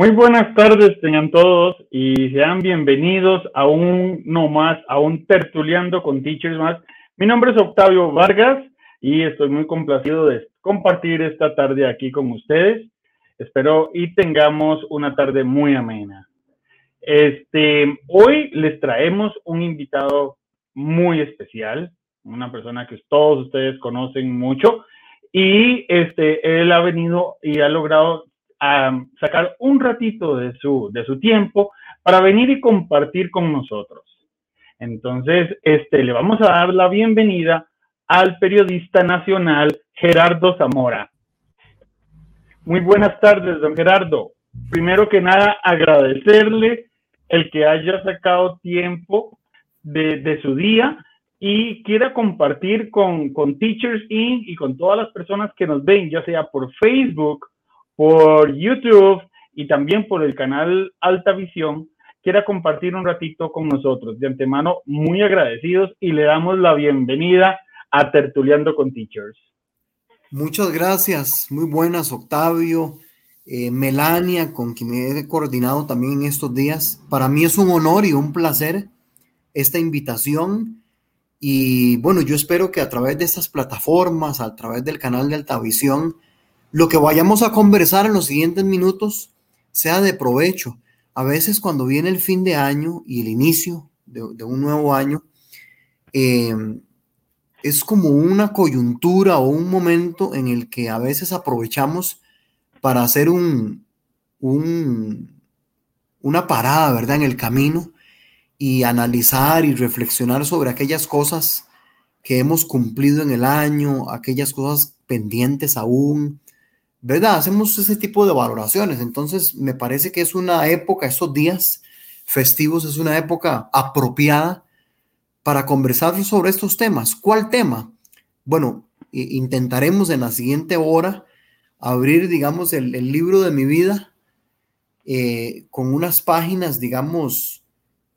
Muy buenas tardes tengan todos y sean bienvenidos a un no más, a un tertuleando con Teachers más. Mi nombre es Octavio Vargas y estoy muy complacido de compartir esta tarde aquí con ustedes. Espero y tengamos una tarde muy amena. Este, hoy les traemos un invitado muy especial, una persona que todos ustedes conocen mucho y este, él ha venido y ha logrado a sacar un ratito de su, de su tiempo para venir y compartir con nosotros. Entonces, este, le vamos a dar la bienvenida al periodista nacional Gerardo Zamora. Muy buenas tardes, don Gerardo. Primero que nada, agradecerle el que haya sacado tiempo de, de su día y quiera compartir con, con Teachers Inc. y con todas las personas que nos ven, ya sea por Facebook por YouTube y también por el canal Alta Visión, quiera compartir un ratito con nosotros. De antemano, muy agradecidos y le damos la bienvenida a Tertuleando con Teachers. Muchas gracias, muy buenas, Octavio, eh, Melania, con quien he coordinado también en estos días. Para mí es un honor y un placer esta invitación. Y bueno, yo espero que a través de estas plataformas, a través del canal de Altavisión, lo que vayamos a conversar en los siguientes minutos sea de provecho. A veces cuando viene el fin de año y el inicio de, un nuevo año, eh, es como una coyuntura o un momento en el que a veces aprovechamos para hacer un, una parada, ¿verdad? En el camino y analizar y reflexionar sobre aquellas cosas que hemos cumplido en el año, aquellas cosas pendientes aún, ¿verdad? Hacemos ese tipo de valoraciones. Entonces, me parece que es una época, estos días festivos, es una época apropiada para conversar sobre estos temas. ¿Cuál tema? Bueno, intentaremos en la siguiente hora abrir, digamos, el, libro de mi vida eh, con unas páginas, digamos,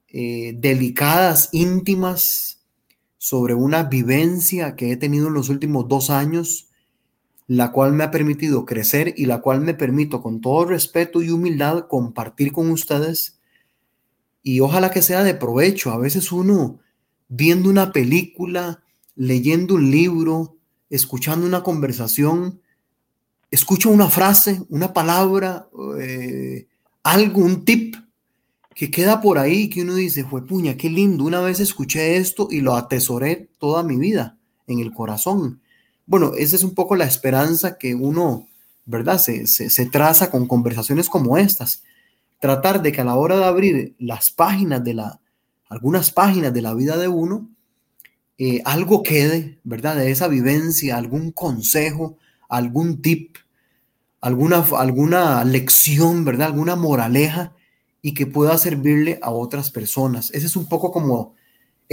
eh, delicadas, íntimas, sobre una vivencia que he tenido en los últimos dos años la cual me ha permitido crecer y la cual me permito con todo respeto y humildad compartir con ustedes y ojalá que sea de provecho. A veces uno viendo una película, leyendo un libro, escuchando una conversación, escucha una frase, una palabra, eh, algo, un tip que queda por ahí que uno dice, fue puña, qué lindo, una vez escuché esto y lo atesoré toda mi vida en el corazón. Bueno, esa es un poco la esperanza que uno, ¿verdad? Se, traza con conversaciones como estas. Tratar de que a la hora de abrir las páginas de la, algunas páginas de la vida de uno, eh, algo quede, ¿verdad? De esa vivencia, algún consejo, algún tip, alguna, alguna lección, ¿verdad? Alguna moraleja y que pueda servirle a otras personas. Ese es un poco como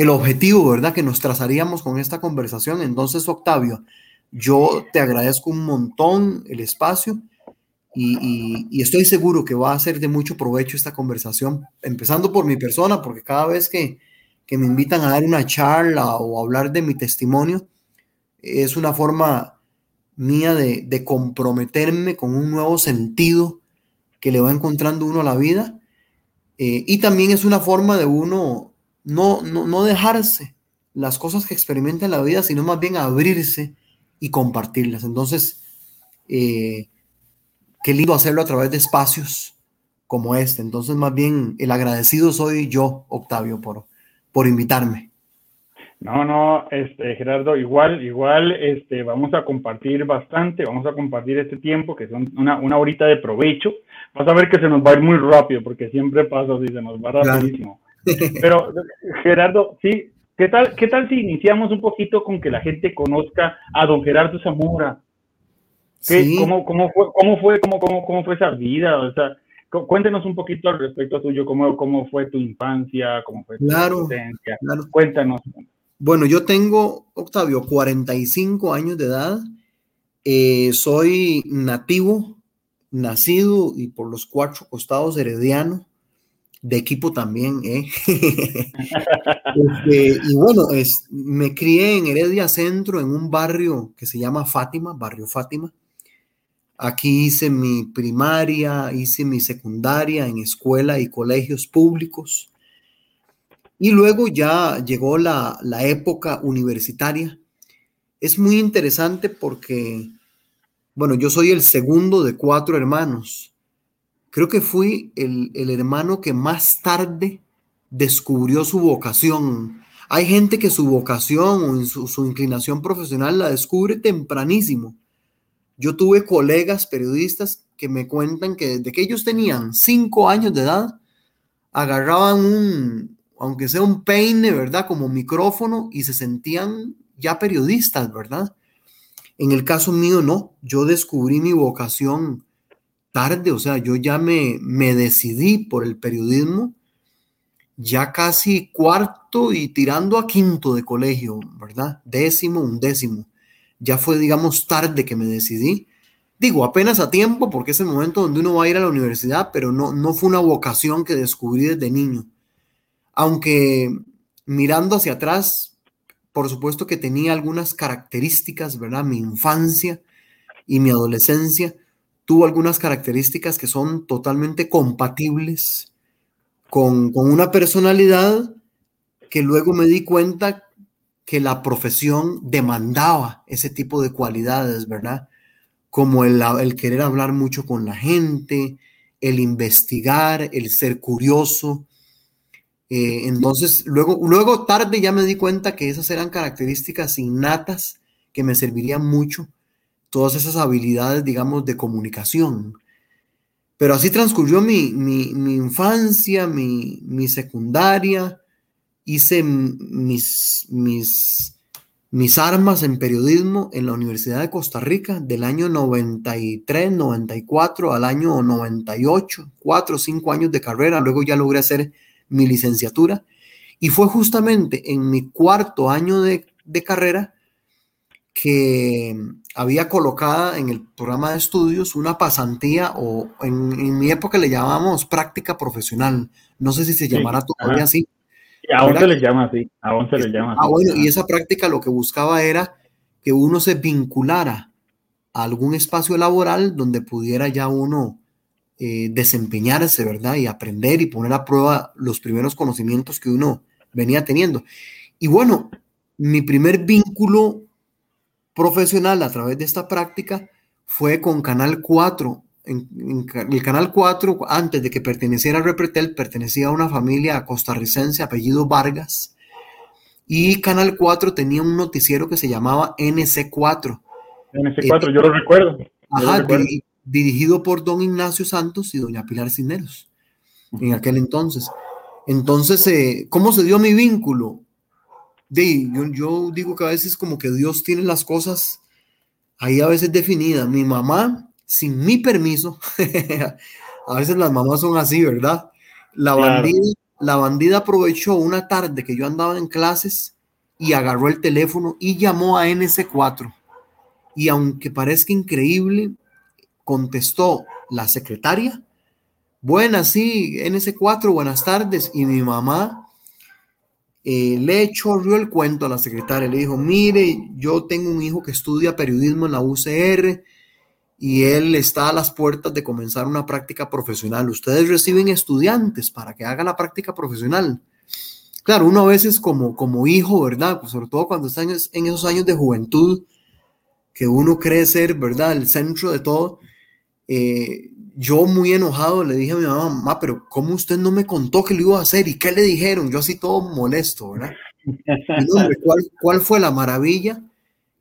el objetivo, ¿verdad? Que nos trazaríamos con esta conversación. Entonces, Octavio, yo te agradezco un montón el espacio y, estoy seguro que va a ser de mucho provecho esta conversación, empezando por mi persona, porque cada vez que, me invitan a dar una charla o hablar de mi testimonio, es una forma mía de, comprometerme con un nuevo sentido que le va encontrando uno a la vida. Eh, y también es una forma de uno no, no, dejarse las cosas que experimenta en la vida, sino más bien abrirse y compartirlas. Entonces, eh, qué lindo hacerlo a través de espacios como este. Entonces, más bien, el agradecido soy yo, Octavio, por, por invitarme. No, no, este, Gerardo, igual, igual, este, vamos a compartir bastante, vamos a compartir este tiempo, que son una, una horita de provecho. Vas a ver que se nos va a ir muy rápido, porque siempre pasa así, se nos va rapidísimo. Pero, Gerardo, sí, ¿qué tal, ¿qué tal si iniciamos un poquito con que la gente conozca a don Gerardo Zamora? cómo, cómo, fue, cómo, fue, cómo, cómo, cómo fue esa vida? O sea, cuéntenos un poquito al respecto tuyo, cómo, cómo fue tu infancia, cómo fue tu adolescencia. Cuéntanos. Bueno, yo tengo, Octavio, 45 años de edad. Eh, soy nativo, nacido y por los cuatro costados herediano de equipo también, ¿eh? Este, y bueno, es, me crié en Heredia Centro, en un barrio que se llama Fátima, barrio Fátima. Aquí hice mi primaria, hice mi secundaria en escuela y colegios públicos. Y luego ya llegó la, la época universitaria. Es muy interesante porque, bueno, yo soy el segundo de cuatro hermanos. Creo que fui el, el hermano que más tarde descubrió su vocación. Hay gente que su vocación o su, su inclinación profesional la descubre tempranísimo. Yo tuve colegas periodistas que me cuentan que desde que ellos tenían cinco años de edad, agarraban un, aunque sea un peine, ¿verdad? Como micrófono y se sentían ya periodistas, ¿verdad? En el caso mío, no. Yo descubrí mi vocación tarde, o sea, yo ya me, me decidí por el periodismo ya casi cuarto y tirando a quinto de colegio, ¿verdad? Décimo, un décimo ya fue, digamos, tarde que me decidí. Digo, apenas a tiempo, porque es el momento donde uno va a ir a la universidad, pero no, no fue una vocación que descubrí desde niño. Aunque mirando hacia atrás, por supuesto que tenía algunas características, ¿verdad? Mi infancia y mi adolescencia tuvo algunas características que son totalmente compatibles con, con una personalidad que luego me di cuenta que la profesión demandaba ese tipo de cualidades, ¿verdad? Como el, el, querer hablar mucho con la gente, el investigar, el ser curioso. Eh, entonces, luego, luego tarde ya me di cuenta que esas eran características innatas que me servirían mucho, todas esas habilidades, digamos, de comunicación. Pero así transcurrió mi, mi, infancia, mi, mi secundaria, hice mis, mis, mis armas en periodismo en la Universidad de Costa Rica del año 93, 94 al año 98, cuatro o cinco años de carrera. Luego ya logré hacer mi licenciatura. Y fue justamente en mi cuarto año de, de carrera que había colocada en el programa de estudios una pasantía o en, en mi época le llamamos práctica profesional. No sé si se llamará todavía así aún se les llama así, aún se les llama Ah, bueno, y esa práctica lo que buscaba era que uno se vinculara a algún espacio laboral donde pudiera ya uno eh, desempeñarse, ¿verdad? Y aprender y poner a prueba los primeros conocimientos que uno venía teniendo. Y bueno, mi primer vínculo profesional a través de esta práctica fue con Canal 4 en, el Canal 4, antes de que perteneciera a Repretel, pertenecía a una familia costarricense apellido Vargas. Y Canal 4 tenía un noticiero que se llamaba NC4. NC4, yo lo recuerdo. Ajá, dirigido por don Ignacio Santos y doña Pilar Cineros, en aquel entonces. Entonces, eh, ¿cómo se dio mi vínculo? De, yo, yo digo que a veces como que Dios tiene las cosas ahí a veces definidas. Mi mamá sin mi permiso. a veces las mamás son así, ¿verdad? La, bandida, la bandida aprovechó una tarde que yo andaba en clases y agarró el teléfono y llamó a NC4. Y aunque parezca increíble, contestó la secretaria. Buenas, sí, NC4, buenas tardes. Y mi mamá eh, le chorrió el cuento a la secretaria. Le dijo, mire, yo tengo un hijo que estudia periodismo en la UCR y él está a las puertas de comenzar una práctica profesional. Ustedes reciben estudiantes para que haga la práctica profesional. Claro, uno a veces como, como hijo, ¿verdad? Pues sobre todo cuando está en, esos años de juventud, que uno cree ser, ¿verdad? El centro de todo. Eh, yo muy enojado le dije a mi mamá, pero ¿cómo usted no me contó que lo iba a hacer? ¿Y qué le dijeron? Yo así todo molesto, ¿verdad? ¿cuál, ¿Cuál fue la maravilla?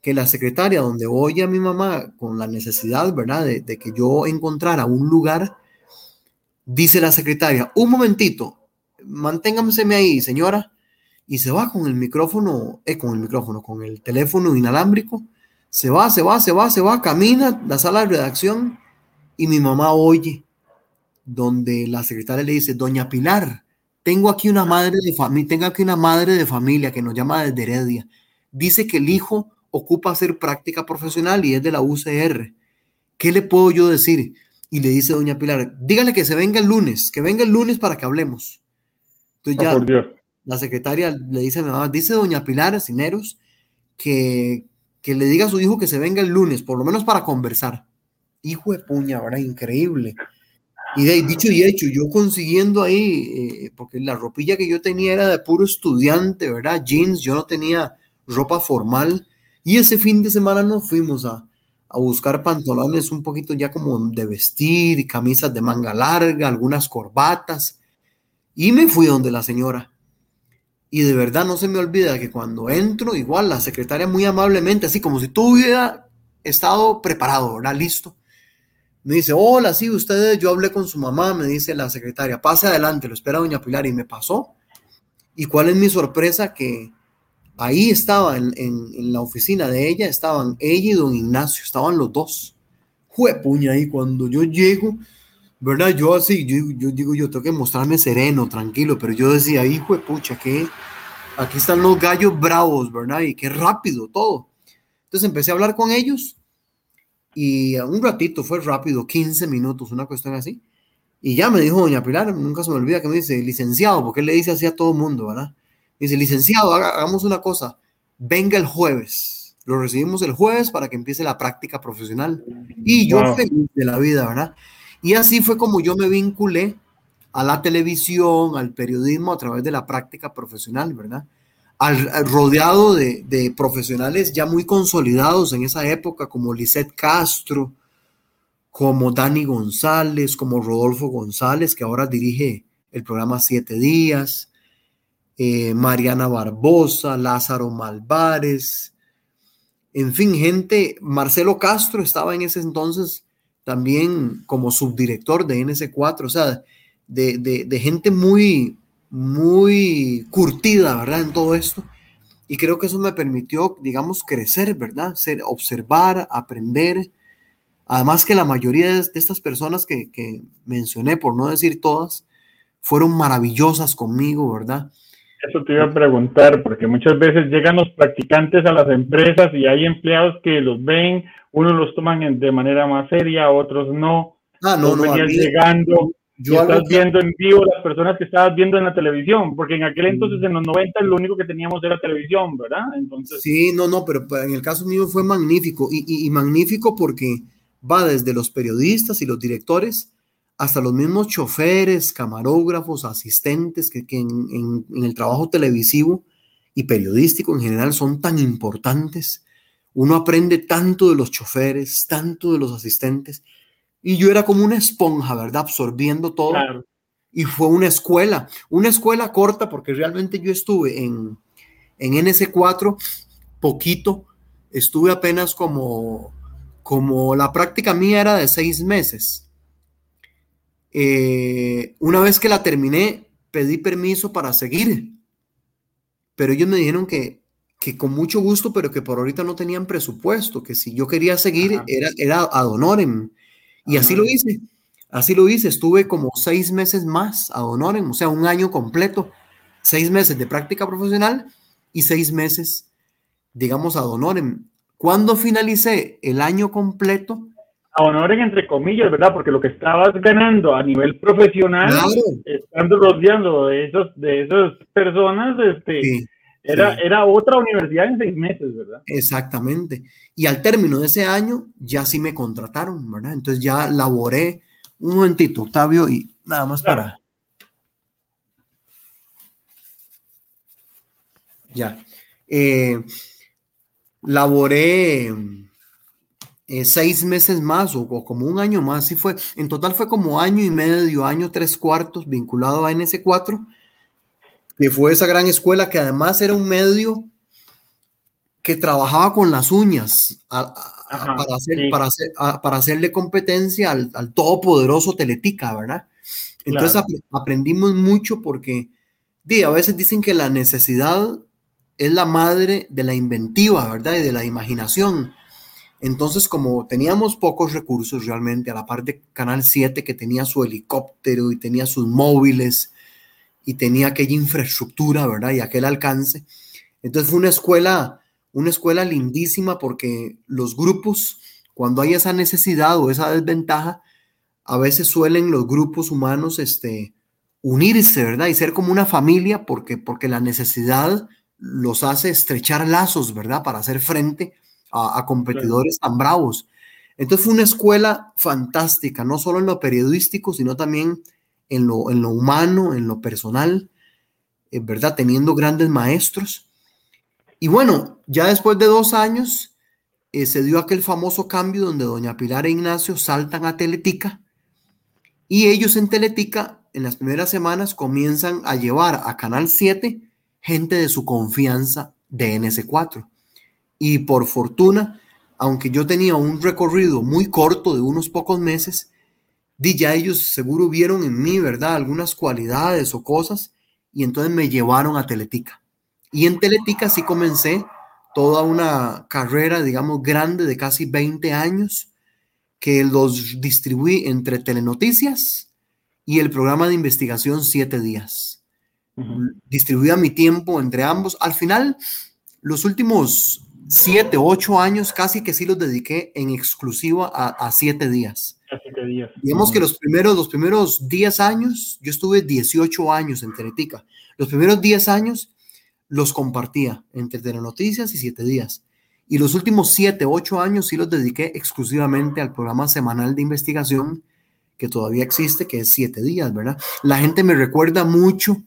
que la secretaria donde voy a mi mamá con la necesidad, ¿verdad?, de, que yo encontrara un lugar, dice la secretaria, un momentito, manténgamseme ahí, señora, y se va con el micrófono, eh, con el micrófono, con el teléfono inalámbrico, se va, se va, se va, se va, camina la sala de redacción y mi mamá oye, donde la secretaria le dice, doña Pilar, tengo aquí una madre de familia, tengo aquí una madre de familia que nos llama desde Heredia, dice que el hijo ocupa hacer práctica profesional y es de la UCR. ¿Qué le puedo yo decir? Y le dice doña Pilar, dígale que se venga el lunes, que venga el lunes para que hablemos. Entonces ah, ya la secretaria le dice a mi mamá, dice doña Pilar Cineros que, que le diga a su hijo que se venga el lunes, por lo menos para conversar. Hijo de puña, ¿verdad? Increíble. Y dicho y hecho, yo consiguiendo ahí, eh, porque la ropilla que yo tenía era de puro estudiante, ¿verdad? Jeans, yo no tenía ropa formal. Y ese fin de semana nos fuimos a, a buscar pantalones un poquito ya como de vestir, camisas de manga larga, algunas corbatas. Y me fui donde la señora. Y de verdad no se me olvida que cuando entro, igual la secretaria muy amablemente, así como si tú hubiera estado preparado, ¿verdad? Listo. Me dice, hola, sí, ustedes, yo hablé con su mamá, me dice la secretaria, pase adelante, lo espera doña Pilar y me pasó. ¿Y cuál es mi sorpresa? Que ahí estaba en, la oficina de ella, estaban ella y don Ignacio, estaban los dos. Jue puña, y cuando yo llego, ¿verdad? Yo así, yo, digo, yo tengo que mostrarme sereno, tranquilo, pero yo decía, hijo de pucha, que aquí están los gallos bravos, ¿verdad? Y qué rápido todo. Entonces empecé a hablar con ellos y un ratito, fue rápido, 15 minutos, una cuestión así. Y ya me dijo doña Pilar, nunca se me olvida que me dice, licenciado, porque él le dice así a todo el mundo, ¿verdad? Dice, licenciado, hagamos una cosa, venga el jueves. Lo recibimos el jueves para que empiece la práctica profesional. Y yo feliz de la vida, ¿verdad? Y así fue como yo me vinculé a la televisión, al periodismo a través de la práctica profesional, ¿verdad? Al, rodeado de, profesionales ya muy consolidados en esa época, como Lisette Castro, como Dani González, como Rodolfo González, que ahora dirige el programa Siete Días, eh, Mariana Barbosa, Lázaro Malvares, en fin, gente, Marcelo Castro estaba en ese entonces también como subdirector de NS4, o sea, de, gente muy, muy curtida, ¿verdad? En todo esto. Y creo que eso me permitió, digamos, crecer, ¿verdad? Ser, observar, aprender. Además que la mayoría de, estas personas que, que mencioné, por no decir todas, fueron maravillosas conmigo, ¿verdad? Eso te iba a preguntar, porque muchas veces llegan los practicantes a las empresas y hay empleados que los ven, unos los toman de manera más seria, otros no. Ah, no, no. llegando, yo estás viendo en vivo las personas que estabas viendo en la televisión, porque en aquel entonces, en los 90, lo único que teníamos era televisión, ¿verdad? Entonces... Sí, no, no, pero en el caso mío fue magnífico, y, y magnífico porque va desde los periodistas y los directores hasta los mismos choferes, camarógrafos, asistentes que, en, el trabajo televisivo y periodístico en general son tan importantes. Uno aprende tanto de los choferes, tanto de los asistentes. Y yo era como una esponja, ¿verdad? Absorbiendo todo. Y fue una escuela, una escuela corta porque realmente yo estuve en, en NS4 poquito, estuve apenas como, como la práctica mía era de seis meses eh, una vez que la terminé, pedí permiso para seguir, pero ellos me dijeron que, que con mucho gusto, pero que por ahorita no tenían presupuesto, que si yo quería seguir era, era ad honorem. Y así lo hice, así lo hice, estuve como seis meses más ad honorem, o sea, un año completo, seis meses de práctica profesional y seis meses, digamos, ad honorem. Cuando finalicé el año completo, honoren entre comillas, ¿verdad? Porque lo que estabas ganando a nivel profesional, estando rodeando de esos, de esas personas, este, era, era otra universidad en seis meses, ¿verdad? Exactamente. Y al término de ese año, ya sí me contrataron, ¿verdad? Entonces ya laboré un momentito, Octavio, y nada más para. Ya. Eh, laboré eh, seis meses más o, como un año más, sí fue, en total fue como año y medio, año tres cuartos vinculado a NS4, que fue esa gran escuela que además era un medio que trabajaba con las uñas para, hacer, para, hacerle competencia al, al todopoderoso Teletica, ¿verdad? Entonces aprendimos mucho porque di, a veces dicen que la necesidad es la madre de la inventiva, ¿verdad? Y de la imaginación. Entonces, como teníamos pocos recursos realmente, a la par de Canal 7 que tenía su helicóptero y tenía sus móviles y tenía aquella infraestructura, ¿verdad? Y aquel alcance. Entonces fue una escuela, una escuela lindísima porque los grupos, cuando hay esa necesidad o esa desventaja, a veces suelen los grupos humanos este, unirse, ¿verdad? Y ser como una familia porque, porque la necesidad los hace estrechar lazos, ¿verdad? Para hacer frente a, competidores tan bravos. Entonces fue una escuela fantástica, no solo en lo periodístico, sino también en lo, en lo humano, en lo personal, eh, ¿verdad? Teniendo grandes maestros. Y bueno, ya después de dos años eh, se dio aquel famoso cambio donde doña Pilar e Ignacio saltan a Teletica y ellos en Teletica en las primeras semanas comienzan a llevar a Canal 7 gente de su confianza de NS4. Y por fortuna, aunque yo tenía un recorrido muy corto de unos pocos meses, di ya ellos seguro vieron en mí, ¿verdad? Algunas cualidades o cosas y entonces me llevaron a Teletica. Y en Teletica sí comencé toda una carrera, digamos, grande de casi 20 años, que los distribuí entre Telenoticias y el programa de investigación Siete Días. Distribuía mi tiempo entre ambos. Al final, los últimos siete, ocho años casi que sí los dediqué en exclusiva a, siete días. Días. Digamos que los primeros, los primeros 10 años, yo estuve 18 años en Teletica. Los primeros 10 años los compartía entre Telenoticias y Siete Días. Y los últimos 7, 8 años sí los dediqué exclusivamente al programa semanal de investigación que todavía existe, que es Siete Días, ¿verdad? La gente me recuerda mucho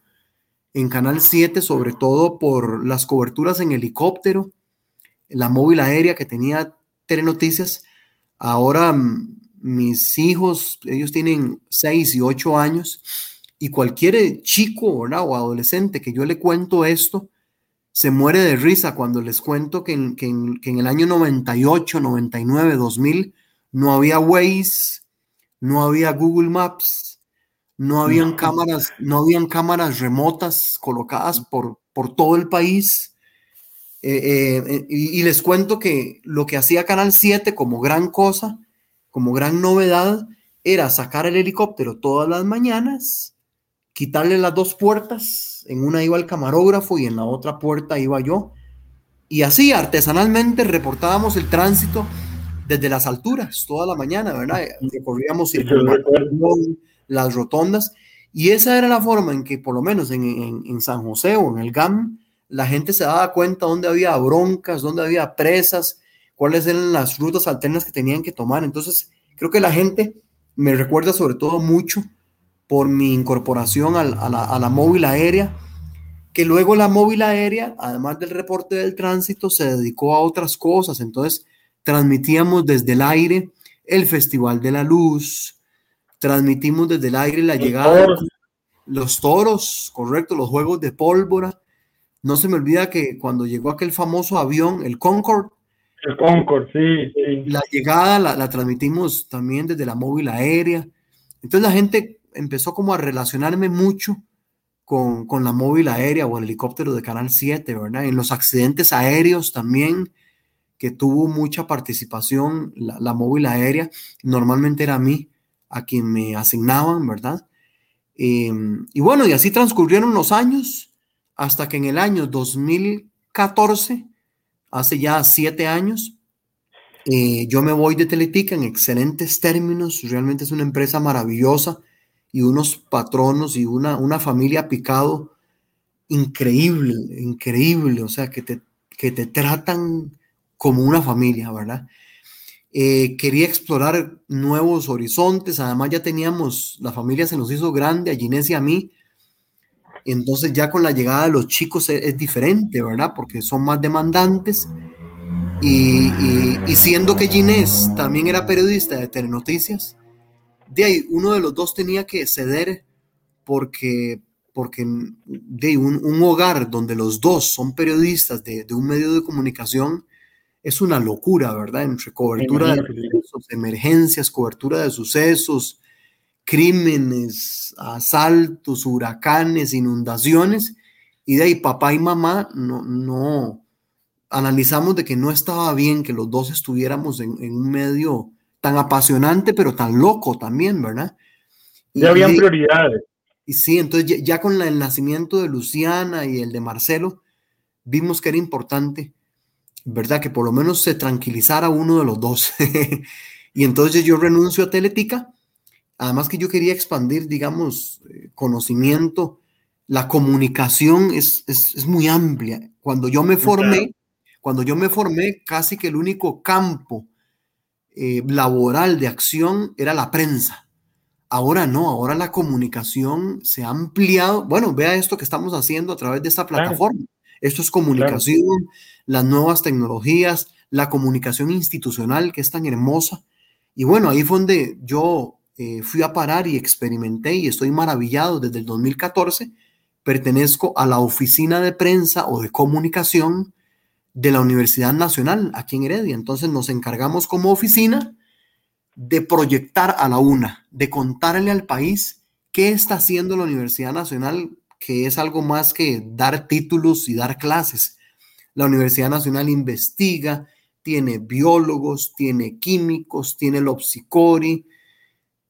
en Canal 7, sobre todo por las coberturas en helicóptero, la móvil aérea que tenía Telenoticias. Ahora mm, mis hijos, ellos tienen 6 y 8 años, y cualquier chico o adolescente que yo le cuento esto, se muere de risa cuando les cuento que en, que en, el año 98, 99, 2000 no había Waze, no había Google Maps, no habían cámaras, no habían cámaras remotas colocadas por, por todo el país. Eh, eh, y, y, les cuento que lo que hacía Canal 7 como gran cosa, como gran novedad, era sacar el helicóptero todas las mañanas quitarle las dos puertas, en una iba el camarógrafo y en la otra puerta iba yo. Y así artesanalmente reportábamos el tránsito desde las alturas toda la mañana, ¿verdad? Recorríamos las rotondas y esa era la forma en que por lo menos en, San José o en el GAM la gente se daba cuenta dónde había broncas, dónde había presas, cuáles eran las rutas alternas que tenían que tomar. Entonces, creo que la gente me recuerda sobre todo mucho por mi incorporación a, la, móvil aérea, que luego la móvil aérea, además del reporte del tránsito, se dedicó a otras cosas. Entonces, transmitíamos desde el aire el Festival de la Luz, transmitimos desde el aire la llegada de los toros, correcto, los juegos de pólvora. No se me olvida que cuando llegó aquel famoso avión, el Concorde, el Concorde, sí. La llegada la, la, transmitimos también desde la móvil aérea. Entonces la gente empezó como a relacionarme mucho con, con, la móvil aérea o el helicóptero de Canal 7, ¿verdad? En los accidentes aéreos también, que tuvo mucha participación la, la móvil aérea, normalmente era a mí a quien me asignaban, ¿verdad? Em, y bueno, y así transcurrieron los años hasta que en el año 2014, hace ya siete años, eh, yo me voy de Teletica en excelentes términos, realmente es una empresa maravillosa y unos patronos y una, una familia picado increíble, increíble, o sea, que te, que te tratan como una familia, ¿verdad? Eh, quería explorar nuevos horizontes, además ya teníamos, la familia se nos hizo grande, a Ginés y a mí, entonces ya con la llegada de los chicos es, diferente, ¿verdad? Porque son más demandantes. Y, y, y siendo que Ginés también era periodista de Telenoticias, de ahí uno de los dos tenía que ceder porque, porque de un, un hogar donde los dos son periodistas de, de, un medio de comunicación es una locura, ¿verdad? Entre cobertura de sucesos, emergencias, cobertura de sucesos, crímenes, asaltos, huracanes, inundaciones, y de ahí papá y mamá no, no analizamos de que no estaba bien que los dos estuviéramos en, en un medio tan apasionante, pero tan loco también, ¿verdad? Ya habían prioridades. Y sí, entonces ya, con el nacimiento de Luciana y el de Marcelo, vimos que era importante, ¿verdad? Que por lo menos se tranquilizara uno de los dos. y entonces yo renuncio a Teletica, además que yo quería expandir, digamos, eh, conocimiento, la comunicación es, es, muy amplia. Cuando yo me formé, cuando yo me formé, casi que el único campo eh, laboral de acción era la prensa. Ahora no, ahora la comunicación se ha ampliado. Bueno, vea esto que estamos haciendo a través de esta plataforma. Esto es comunicación, las nuevas tecnologías, la comunicación institucional que es tan hermosa. Y bueno, ahí fue donde yo eh, fui a parar y experimenté y estoy maravillado desde el 2014. Pertenezco a la oficina de prensa o de comunicación de la Universidad Nacional aquí en Heredia. Entonces nos encargamos como oficina de proyectar a la UNA, de contarle al país qué está haciendo la Universidad Nacional, que es algo más que dar títulos y dar clases. La Universidad Nacional investiga, tiene biólogos, tiene químicos, tiene Lopsicori,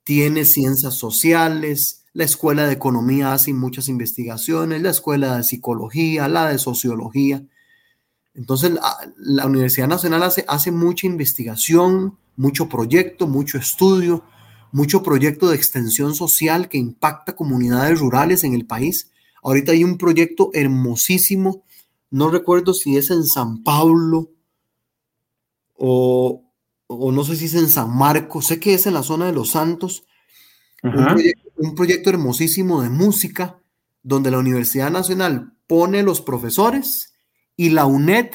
tiene ciencias sociales, la Escuela de Economía hace muchas investigaciones, la Escuela de Psicología, la de Sociología. Entonces, la, Universidad Nacional hace, hace mucha investigación, mucho proyecto, mucho estudio, mucho proyecto de extensión social que impacta comunidades rurales en el país. Ahorita hay un proyecto hermosísimo, no recuerdo si es en San Pablo o, no sé si es en San Marcos, sé que es en la zona de Los Santos, un proyecto, hermosísimo de música donde la Universidad Nacional pone los profesores y la UNED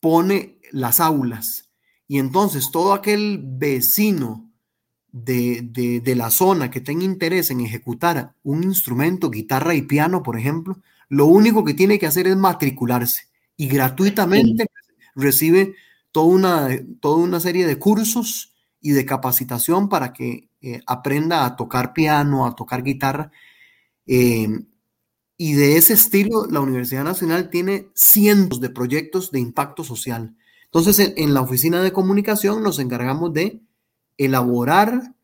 pone las aulas. Y entonces todo aquel vecino de, de, la zona que tenga interés en ejecutar un instrumento, guitarra y piano, por ejemplo, lo único que tiene que hacer es matricularse y gratuitamente recibe toda una, toda una serie de cursos y de capacitación para que eh, aprenda a tocar piano, a tocar guitarra. Em, y de ese estilo, la Universidad Nacional tiene cientos de proyectos de impacto social. Entonces, en, la oficina de comunicación nos encargamos de elaborar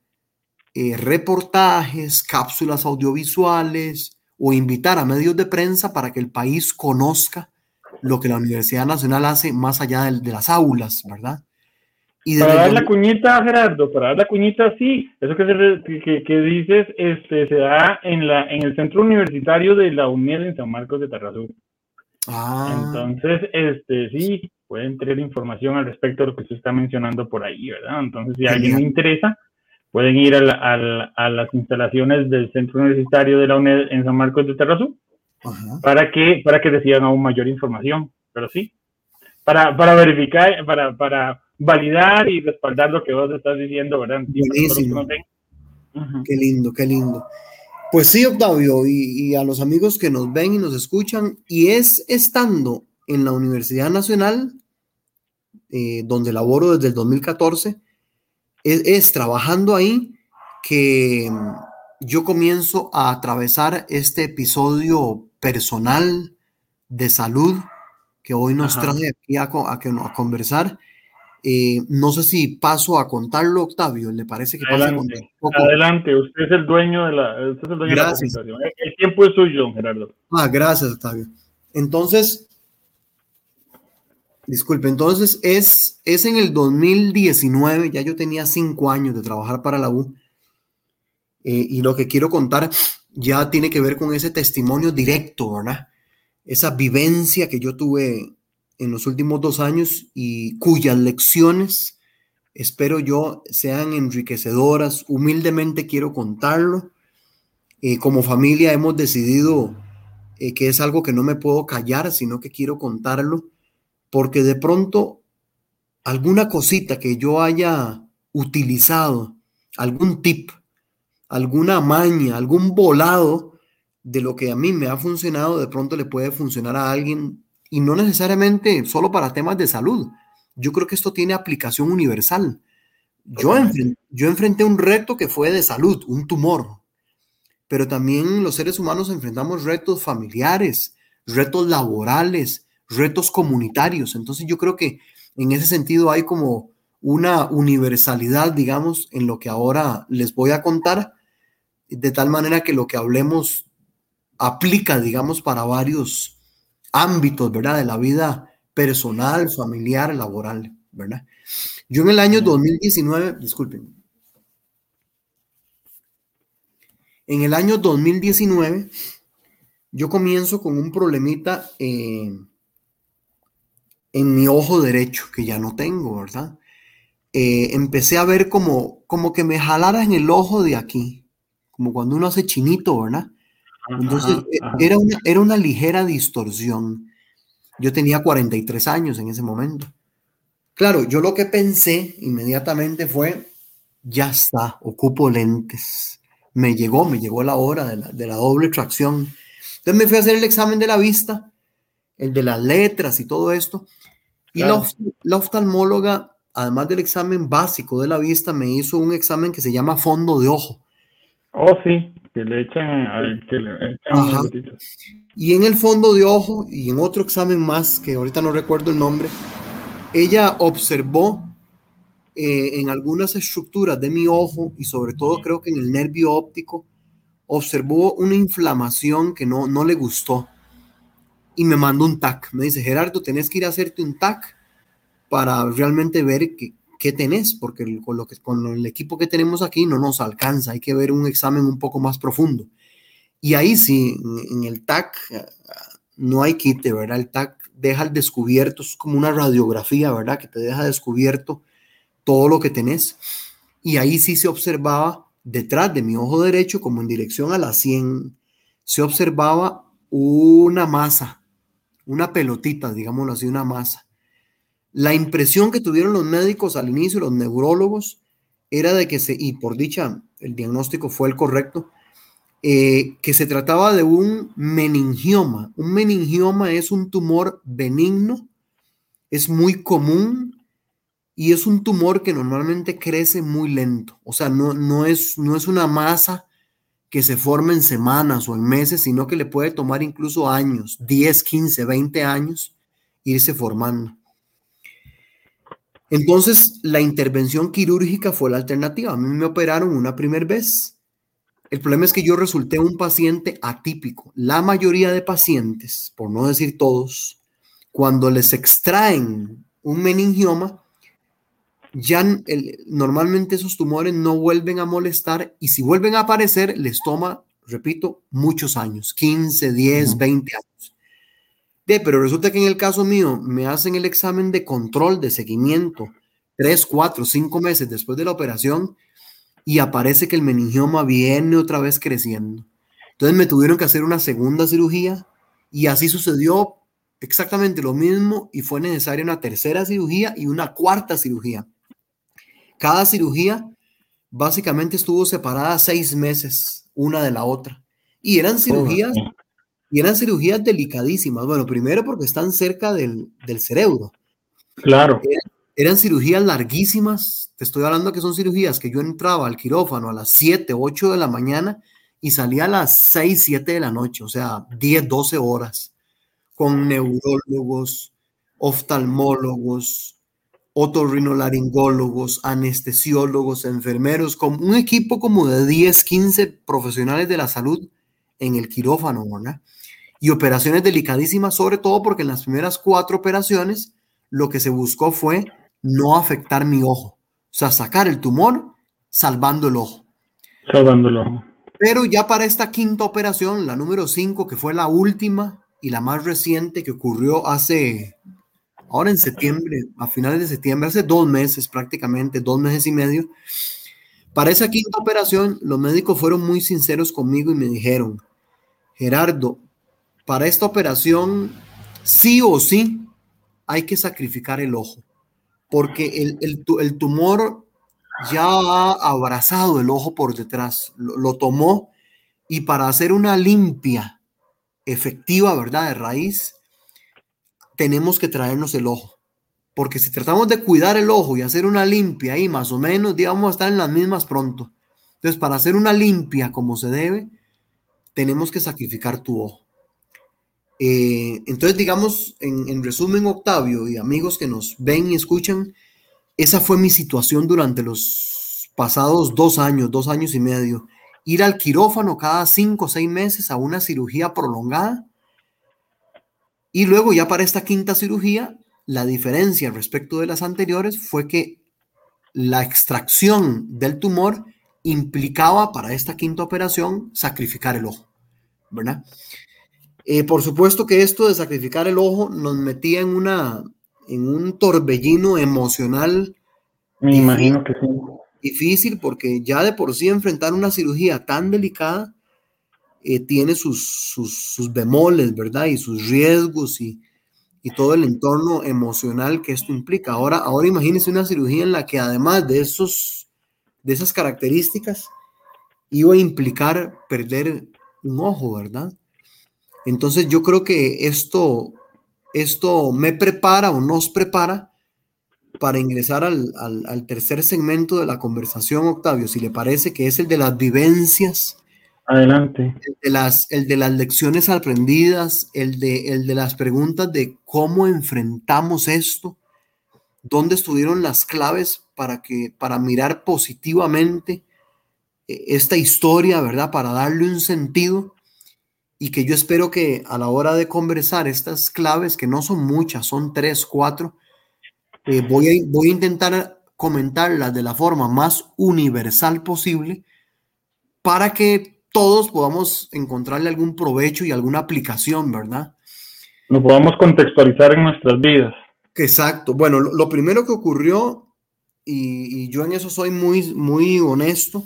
eh, reportajes, cápsulas audiovisuales o invitar a medios de prensa para que el país conozca lo que la Universidad Nacional hace más allá de, las aulas, ¿verdad? Y para dar la cuñita, Gerardo, para dar la cuñita, sí, eso que, que, dices este, se da en, la, en el centro universitario de la UNED en San Marcos de Tarrazú. Ah. Entonces, este, sí, pueden tener información al respecto de lo que usted está mencionando por ahí, ¿verdad? Entonces, si a alguien le interesa, pueden ir a, a, las instalaciones del centro universitario de la UNED en San Marcos de Tarrazú para que para que reciban aún mayor información. Pero sí, para, para verificar, para, para validar y respaldar lo que vos estás diciendo, ¿verdad? Qué lindo, qué lindo. Pues sí, Octavio, y, a los amigos que nos ven y nos escuchan, y es estando en la Universidad Nacional, eh, donde laboro desde el 2014, es trabajando ahí que yo comienzo a atravesar este episodio personal de salud que hoy nos trae aquí a, a, conversar. Eh, no sé si paso a contarlo, Octavio. ¿Le parece que adelante, Adelante, usted es el dueño de la, usted es el dueño gracias. De la el tiempo es suyo, Gerardo. Ah, gracias, Octavio. Entonces, disculpe, entonces es, es en el 2019, ya yo tenía cinco años de trabajar para la U eh, y lo que quiero contar ya tiene que ver con ese testimonio directo, ¿verdad? Esa vivencia que yo tuve en los últimos dos años y cuyas lecciones espero yo sean enriquecedoras. Humildemente quiero contarlo. Eh, como familia hemos decidido eh, que es algo que no me puedo callar, sino que quiero contarlo, porque de pronto alguna cosita que yo haya utilizado, algún tip, alguna maña, algún volado de lo que a mí me ha funcionado, de pronto le puede funcionar a alguien y no necesariamente solo para temas de salud. Yo creo que esto tiene aplicación universal. Yo, enfrenté, yo enfrenté un reto que fue de salud, un tumor, pero también los seres humanos enfrentamos retos familiares, retos laborales, retos comunitarios. Entonces yo creo que en ese sentido hay como una universalidad, digamos, en lo que ahora les voy a contar, de tal manera que lo que hablemos aplica, digamos, para varios ámbitos, ¿verdad? De la vida personal, familiar, laboral, ¿verdad? Yo en el año 2019, disculpen, en el año 2019, yo comienzo con un problemita eh, en mi ojo derecho, que ya no tengo, ¿verdad? eh, empecé a ver como, como que me jalara en el ojo de aquí, como cuando uno hace chinito, ¿verdad? Entonces eh, Era, una, era una ligera distorsión. Yo tenía 43 años en ese momento. Claro, yo lo que pensé inmediatamente fue, ya está, ocupo lentes. Me llegó, me llegó la hora de la, de la doble tracción. Entonces me fui a hacer el examen de la vista, el de las letras y todo esto. Y la, la, oftalmóloga, además del examen básico de la vista, me hizo un examen que se llama fondo de ojo. Oh, sí, que le echan, que le echan Y en el fondo de ojo y en otro examen más, que ahorita no recuerdo el nombre, ella observó eh, en algunas estructuras de mi ojo y sobre todo creo que en el nervio óptico, observó una inflamación que no, no le gustó. Y me mandó un TAC. Me dice, Gerardo, tenés que ir a hacerte un TAC para realmente ver qué, qué tenés, porque con, lo que, con el equipo que tenemos aquí no nos alcanza, hay que ver un examen un poco más profundo. Y ahí sí, en, el TAC no hay quite, ¿verdad? El TAC deja al descubierto, es como una radiografía, ¿verdad? Que te deja descubierto todo lo que tenés. Y ahí sí se observaba detrás de mi ojo derecho, como en dirección a la 100, se observaba una masa una pelotita, digámoslo así, una masa. La impresión que tuvieron los médicos al inicio, los neurólogos, era de que se, y por dicha, el diagnóstico fue el correcto, eh, que se trataba de un meningioma. Un meningioma es un tumor benigno, es muy común y es un tumor que normalmente crece muy lento. O sea, no, no, es, no es una masa que se forme en semanas o en meses, sino que le puede tomar incluso años, 10, 15, 20 años, irse formando. Entonces, la intervención quirúrgica fue la alternativa. A mí me operaron una primera vez. El problema es que yo resulté un paciente atípico. La mayoría de pacientes, por no decir todos, cuando les extraen un meningioma, ya normalmente esos tumores no vuelven a molestar y si vuelven a aparecer les toma, repito, muchos años, 15, 10, 20 años. De, pero resulta que en el caso mío me hacen el examen de control, de seguimiento, 3, 4, 5 meses después de la operación y aparece que el meningioma viene otra vez creciendo. Entonces me tuvieron que hacer una segunda cirugía y así sucedió exactamente lo mismo y fue necesaria una tercera cirugía y una cuarta cirugía. Cada cirugía básicamente estuvo separada seis meses una de la otra. Y eran cirugías, y eran cirugías delicadísimas. Bueno, primero porque están cerca del, cerebro. Claro. Eran, cirugías larguísimas. Te estoy hablando que son cirugías que yo entraba al quirófano a las 7, 8 de la mañana y salía a las 6, 7 de la noche, o sea, 10, 12 horas, con neurólogos, oftalmólogos, otorrinolaringólogos, anestesiólogos, enfermeros, con un equipo como de 10, 15 profesionales de la salud en el quirófano, ¿verdad? Y operaciones delicadísimas, sobre todo porque en las primeras cuatro operaciones lo que se buscó fue no afectar mi ojo, o sea, sacar el tumor salvando el ojo. Salvando el ojo. Pero ya para esta quinta operación, la número 5, que fue la última y la más reciente que ocurrió hace ahora en septiembre, a finales de septiembre, hace dos meses prácticamente, dos meses y medio. Para esa quinta operación, los médicos fueron muy sinceros conmigo y me dijeron, Gerardo, para esta operación, sí o sí, hay que sacrificar el ojo, porque el, el, tumor ya ha abrazado el ojo por detrás, lo, tomó y para hacer una limpia efectiva, ¿verdad? De raíz, tenemos que traernos el ojo. Porque si tratamos de cuidar el ojo y hacer una limpia ahí más o menos, digamos, estar en las mismas pronto. Entonces, para hacer una limpia como se debe, tenemos que sacrificar tu ojo. Eh, entonces, digamos, en, en, resumen, Octavio y amigos que nos ven y escuchan, esa fue mi situación durante los pasados dos años, dos años y medio. Ir al quirófano cada cinco o seis meses a una cirugía prolongada y luego ya para esta quinta cirugía, la diferencia respecto de las anteriores fue que la extracción del tumor implicaba para esta quinta operación sacrificar el ojo, ¿verdad? Eh, por supuesto que esto de sacrificar el ojo nos metía en, una, en un torbellino emocional Me imagino que sí. Difícil porque ya de por sí enfrentar una cirugía tan delicada eh, tiene sus, sus, bemoles, ¿verdad? Y sus riesgos y, y, todo el entorno emocional que esto implica. Ahora, ahora imagínense una cirugía en la que además de, esos, de esas características iba a implicar perder un ojo, ¿verdad? Entonces yo creo que esto, esto me prepara o nos prepara para ingresar al, al, tercer segmento de la conversación, Octavio, si le parece que es el de las vivencias. Adelante. El de las, el de las lecciones aprendidas, el de, el de las preguntas de cómo enfrentamos esto, dónde estuvieron las claves para, que, para mirar positivamente eh, esta historia, ¿verdad? Para darle un sentido y que yo espero que a la hora de conversar estas claves, que no son muchas, son tres, cuatro, eh, voy, a, voy a intentar comentarlas de la forma más universal posible para que todos podamos encontrarle algún provecho y alguna aplicación, ¿verdad? Lo podamos contextualizar en nuestras vidas. Exacto. Bueno, lo, primero que ocurrió, y, y, yo en eso soy muy, muy honesto,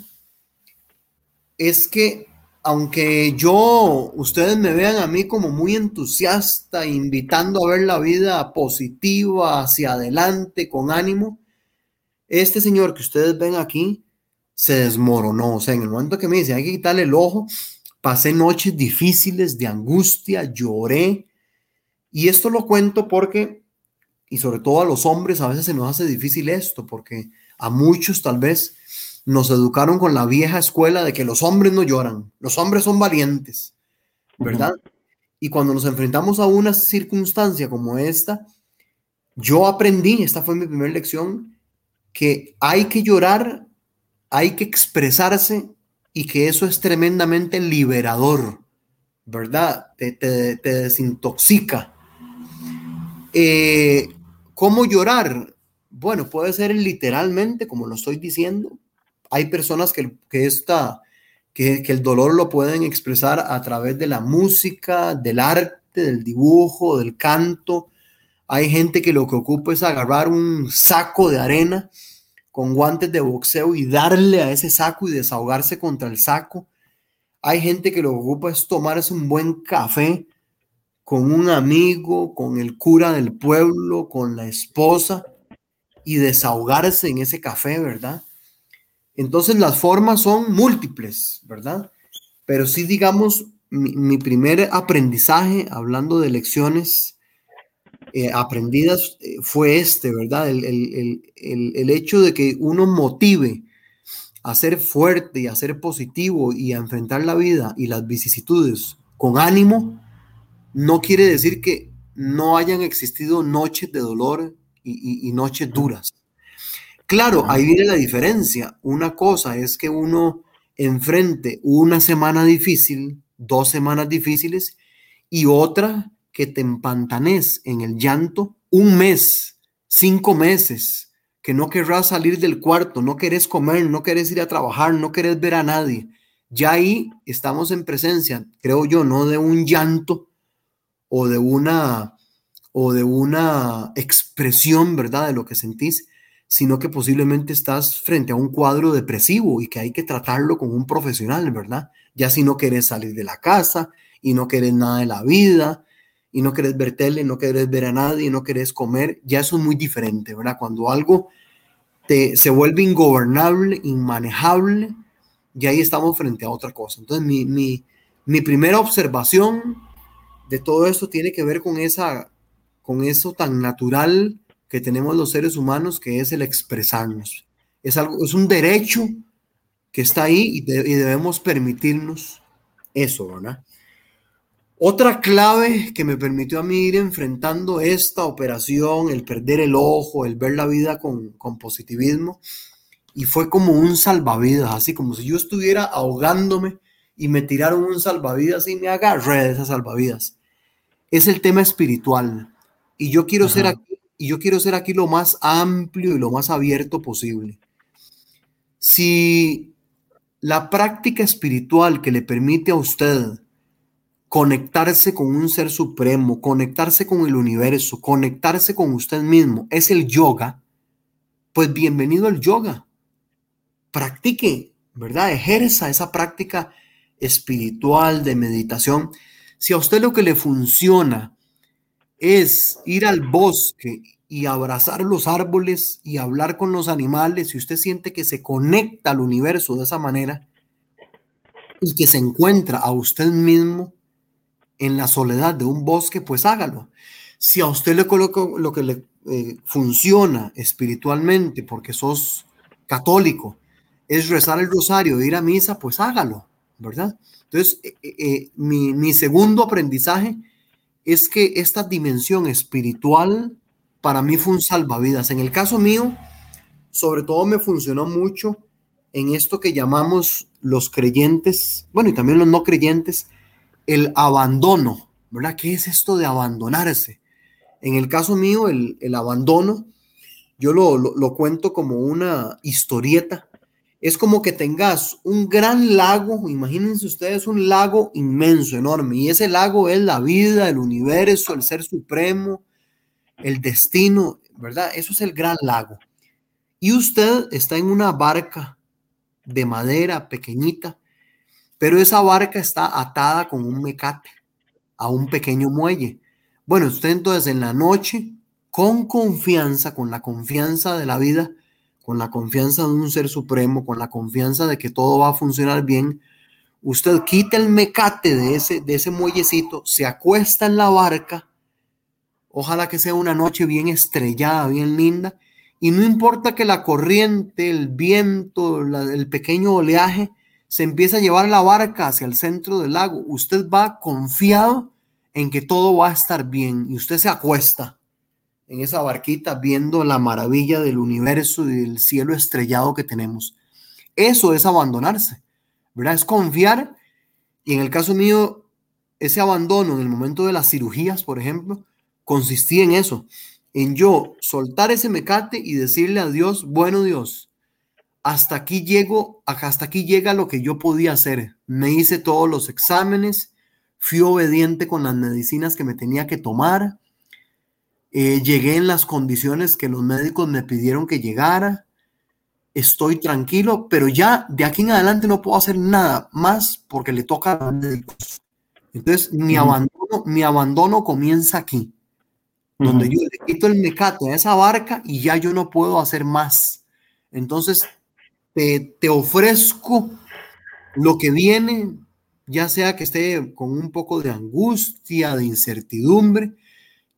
es que aunque yo, ustedes me vean a mí como muy entusiasta, invitando a ver la vida positiva, hacia adelante, con ánimo, este señor que ustedes ven aquí se desmoronó. O sea, en el momento que me dice, hay que quitarle el ojo, pasé noches difíciles de angustia, lloré. Y esto lo cuento porque, y sobre todo a los hombres, a veces se nos hace difícil esto, porque a muchos tal vez nos educaron con la vieja escuela de que los hombres no lloran, los hombres son valientes, ¿verdad? Y cuando nos enfrentamos a una circunstancia como esta, yo aprendí, esta fue mi primera lección, que hay que llorar, hay que expresarse y que eso es tremendamente liberador, ¿verdad? Te, desintoxica. Eh, ¿Cómo llorar? Bueno, puede ser literalmente, como lo estoy diciendo, hay personas que, que, que, que el dolor lo pueden expresar a través de la música, del arte, del dibujo, del canto. Hay gente que lo que ocupa es agarrar un saco de arena con guantes de boxeo y darle a ese saco y desahogarse contra el saco. Hay gente que lo que ocupa es tomarse un buen café con un amigo, con el cura del pueblo, con la esposa y desahogarse en ese café, ¿verdad? Entonces las formas son múltiples, ¿verdad? Pero sí, digamos, mi, primer aprendizaje, hablando de lecciones eh, aprendidas, eh, fue este, ¿verdad? El, hecho de que uno motive a ser fuerte y a ser positivo y a enfrentar la vida y las vicisitudes con ánimo, no quiere decir que no hayan existido noches de dolor y noches duras. Claro, ahí viene la diferencia. Una cosa es que uno enfrente una semana difícil, dos semanas difíciles, y otra que te empantanes en el llanto un mes, cinco meses, que no querrás salir del cuarto, no querés comer, no querés ir a trabajar, no querés ver a nadie. Ya ahí estamos en presencia, creo yo, no de un llanto o de una o de una expresión, ¿verdad? De lo que sentís, sino que posiblemente estás frente a un cuadro depresivo y que hay que tratarlo con un profesional, ¿verdad? Ya si no quieres salir de la casa y no quieres nada de la vida y no quieres ver tele, no quieres ver a nadie, no quieres comer, ya eso es muy diferente, ¿verdad? Cuando algo te, se vuelve ingobernable, inmanejable, ya ahí estamos frente a otra cosa. Entonces, mi, mi, mi primera observación de todo esto tiene que ver con, esa, con eso tan natural que tenemos los seres humanos, que es el expresarnos. Es, algo, es un derecho que está ahí y, debemos permitirnos eso, ¿verdad? Otra clave que me permitió a mí ir enfrentando esta operación, el perder el ojo, el ver la vida con, con positivismo, y fue como un salvavidas, así como si yo estuviera ahogándome y me tiraron un salvavidas y me agarré de esas salvavidas. Es el tema espiritual. Y yo quiero ser aquí y yo quiero ser aquí lo más amplio y lo más abierto posible. Si la práctica espiritual que le permite a usted conectarse con un ser supremo, conectarse con el universo, conectarse con usted mismo, es el yoga, pues bienvenido al yoga. Practique, ¿verdad? Ejerza esa práctica espiritual de meditación. Si a usted lo que le funciona es ir al bosque y abrazar los árboles y hablar con los animales, y usted siente que se conecta al universo de esa manera y que se encuentra a usted mismo en la soledad de un bosque, pues hágalo. Si a usted le coloca lo que le eh, funciona espiritualmente porque sos católico, es rezar el rosario, ir a misa, pues hágalo, ¿verdad? Entonces, eh, eh, mi, mi segundo aprendizaje es que esta dimensión espiritual para mí fue un salvavidas. En el caso mío, sobre todo me funcionó mucho en esto que llamamos los creyentes, bueno, y también los no creyentes, el abandono, ¿verdad? ¿Qué es esto de abandonarse? En el caso mío, el, abandono, yo lo, lo, cuento como una historieta. Es como que tengas un gran lago, imagínense ustedes un lago inmenso, enorme, y ese lago es la vida, el universo, el ser supremo, el destino, ¿verdad? Eso es el gran lago. Y usted está en una barca de madera pequeñita, pero esa barca está atada con un mecate a un pequeño muelle. Bueno, usted entonces en la noche, con confianza, con la confianza de la vida, con la confianza de un ser supremo, con la confianza de que todo va a funcionar bien, usted quita el mecate de ese, de ese muellecito, se acuesta en la barca Ojalá que sea una noche bien estrellada, bien linda. Y no importa que la corriente, el viento, el pequeño oleaje se empiece a llevar la barca hacia el centro del lago. Usted va confiado en que todo va a estar bien y usted se acuesta en esa barquita viendo la maravilla del universo y del cielo estrellado que tenemos. Eso es abandonarse, ¿verdad? Es confiar. Y en el caso mío, ese abandono en el momento de las cirugías, por ejemplo, consistía en eso, en yo soltar ese mecate y decirle a Dios, bueno Dios, hasta aquí llego, hasta aquí llega lo que yo podía hacer. Me hice todos los exámenes, fui obediente con las medicinas que me tenía que tomar, eh, llegué en las condiciones que los médicos me pidieron que llegara, estoy tranquilo, pero ya de aquí en adelante no puedo hacer nada más porque le toca a los médicos. Entonces, mi, abandono, mi abandono comienza aquí donde yo le quito el mecate a esa barca y ya yo no puedo hacer más. Entonces, te, te ofrezco lo que viene, ya sea que esté con un poco de angustia, de incertidumbre,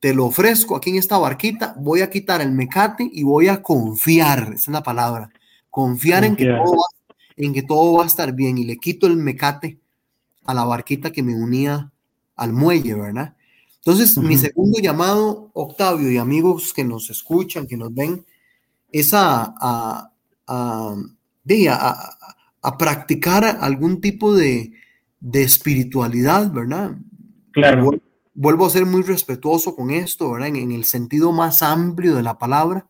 te lo ofrezco aquí en esta barquita, voy a quitar el mecate y voy a confiar, esa es la palabra, confiar, En, que todo va, en que todo va a estar bien y le quito el mecate a la barquita que me unía al muelle, ¿verdad? Entonces, mi segundo llamado, Octavio, y amigos que nos escuchan, que nos ven, es a, a, a, practicar algún tipo de, espiritualidad, ¿verdad? Claro. Vuelvo a ser muy respetuoso con esto, ¿verdad? En, en, el sentido más amplio de la palabra,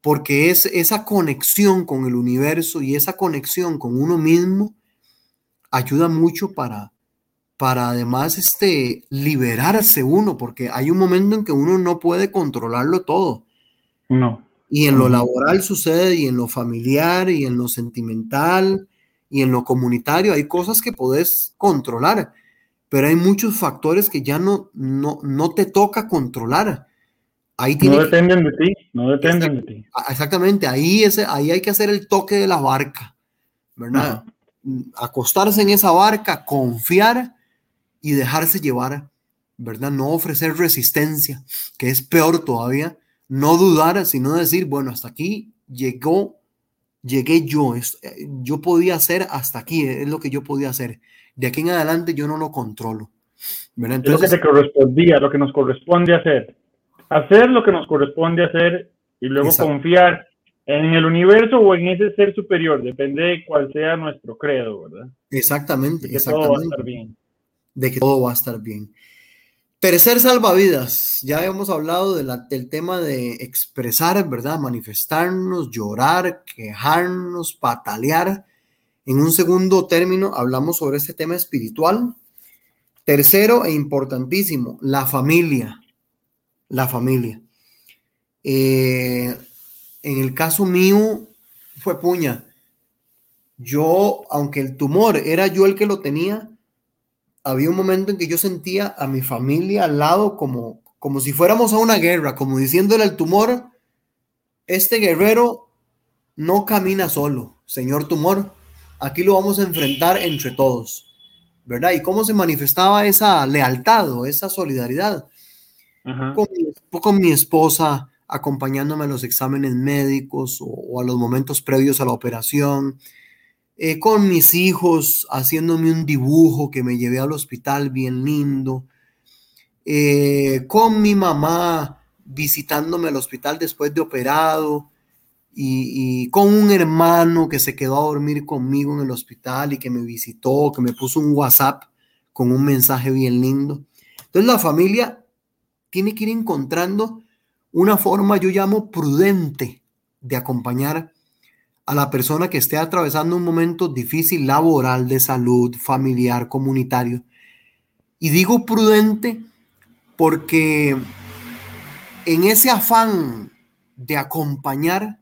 porque es esa conexión con el universo y esa conexión con uno mismo ayuda mucho para, para además este, liberarse uno, porque hay un momento en que uno no puede controlarlo todo. No. Y en lo laboral sucede, y en lo familiar, y en lo sentimental, y en lo comunitario, hay cosas que podés controlar, pero hay muchos factores que ya no, no, no te toca controlar. Ahí no dependen de ti, no dependen de ti. Exactamente, ahí, ese, ahí hay que hacer el toque de la barca, ¿verdad? Acostarse en esa barca, confiar y dejarse llevar, ¿verdad? No ofrecer resistencia, que es peor todavía, no dudar, sino decir, bueno, hasta aquí llegó, llegué yo, eh, yo podía hacer hasta aquí, es lo que yo podía hacer. De aquí en adelante yo no lo controlo. ¿verdad? Entonces, es lo que te correspondía, lo que nos corresponde hacer. Hacer lo que nos corresponde hacer y luego confiar en el universo o en ese ser superior, depende de cuál sea nuestro credo, ¿verdad? Exactamente, exactamente. Todo va a estar bien de que todo va a estar bien. Tercer salvavidas, ya hemos hablado del tema de expresar, ¿verdad? Manifestarnos, llorar, quejarnos, patalear. En un segundo término hablamos sobre este tema espiritual. Tercero e importantísimo, la familia. La familia. Eh, en el caso mío fue puña. Yo, aunque el tumor era yo el que lo tenía, había un momento en que yo sentía a mi familia al lado como, como si fuéramos a una guerra, como diciéndole al tumor, este guerrero no camina solo, señor tumor, aquí lo vamos a enfrentar entre todos, ¿verdad? Y cómo se manifestaba esa lealtad o esa solidaridad. Con, mi, esposa acompañándome a los exámenes médicos o, a los momentos previos a la operación, eh, con mis hijos haciéndome un dibujo que me llevé al hospital bien lindo, eh, con mi mamá visitándome al hospital después de operado y, con un hermano que se quedó a dormir conmigo en el hospital y que me visitó, que me puso un WhatsApp con un mensaje bien lindo. Entonces la familia tiene que ir encontrando una forma, yo llamo prudente, de acompañar a la persona que esté atravesando un momento difícil laboral, de salud, familiar, comunitario. Y digo prudente porque en ese afán de acompañar,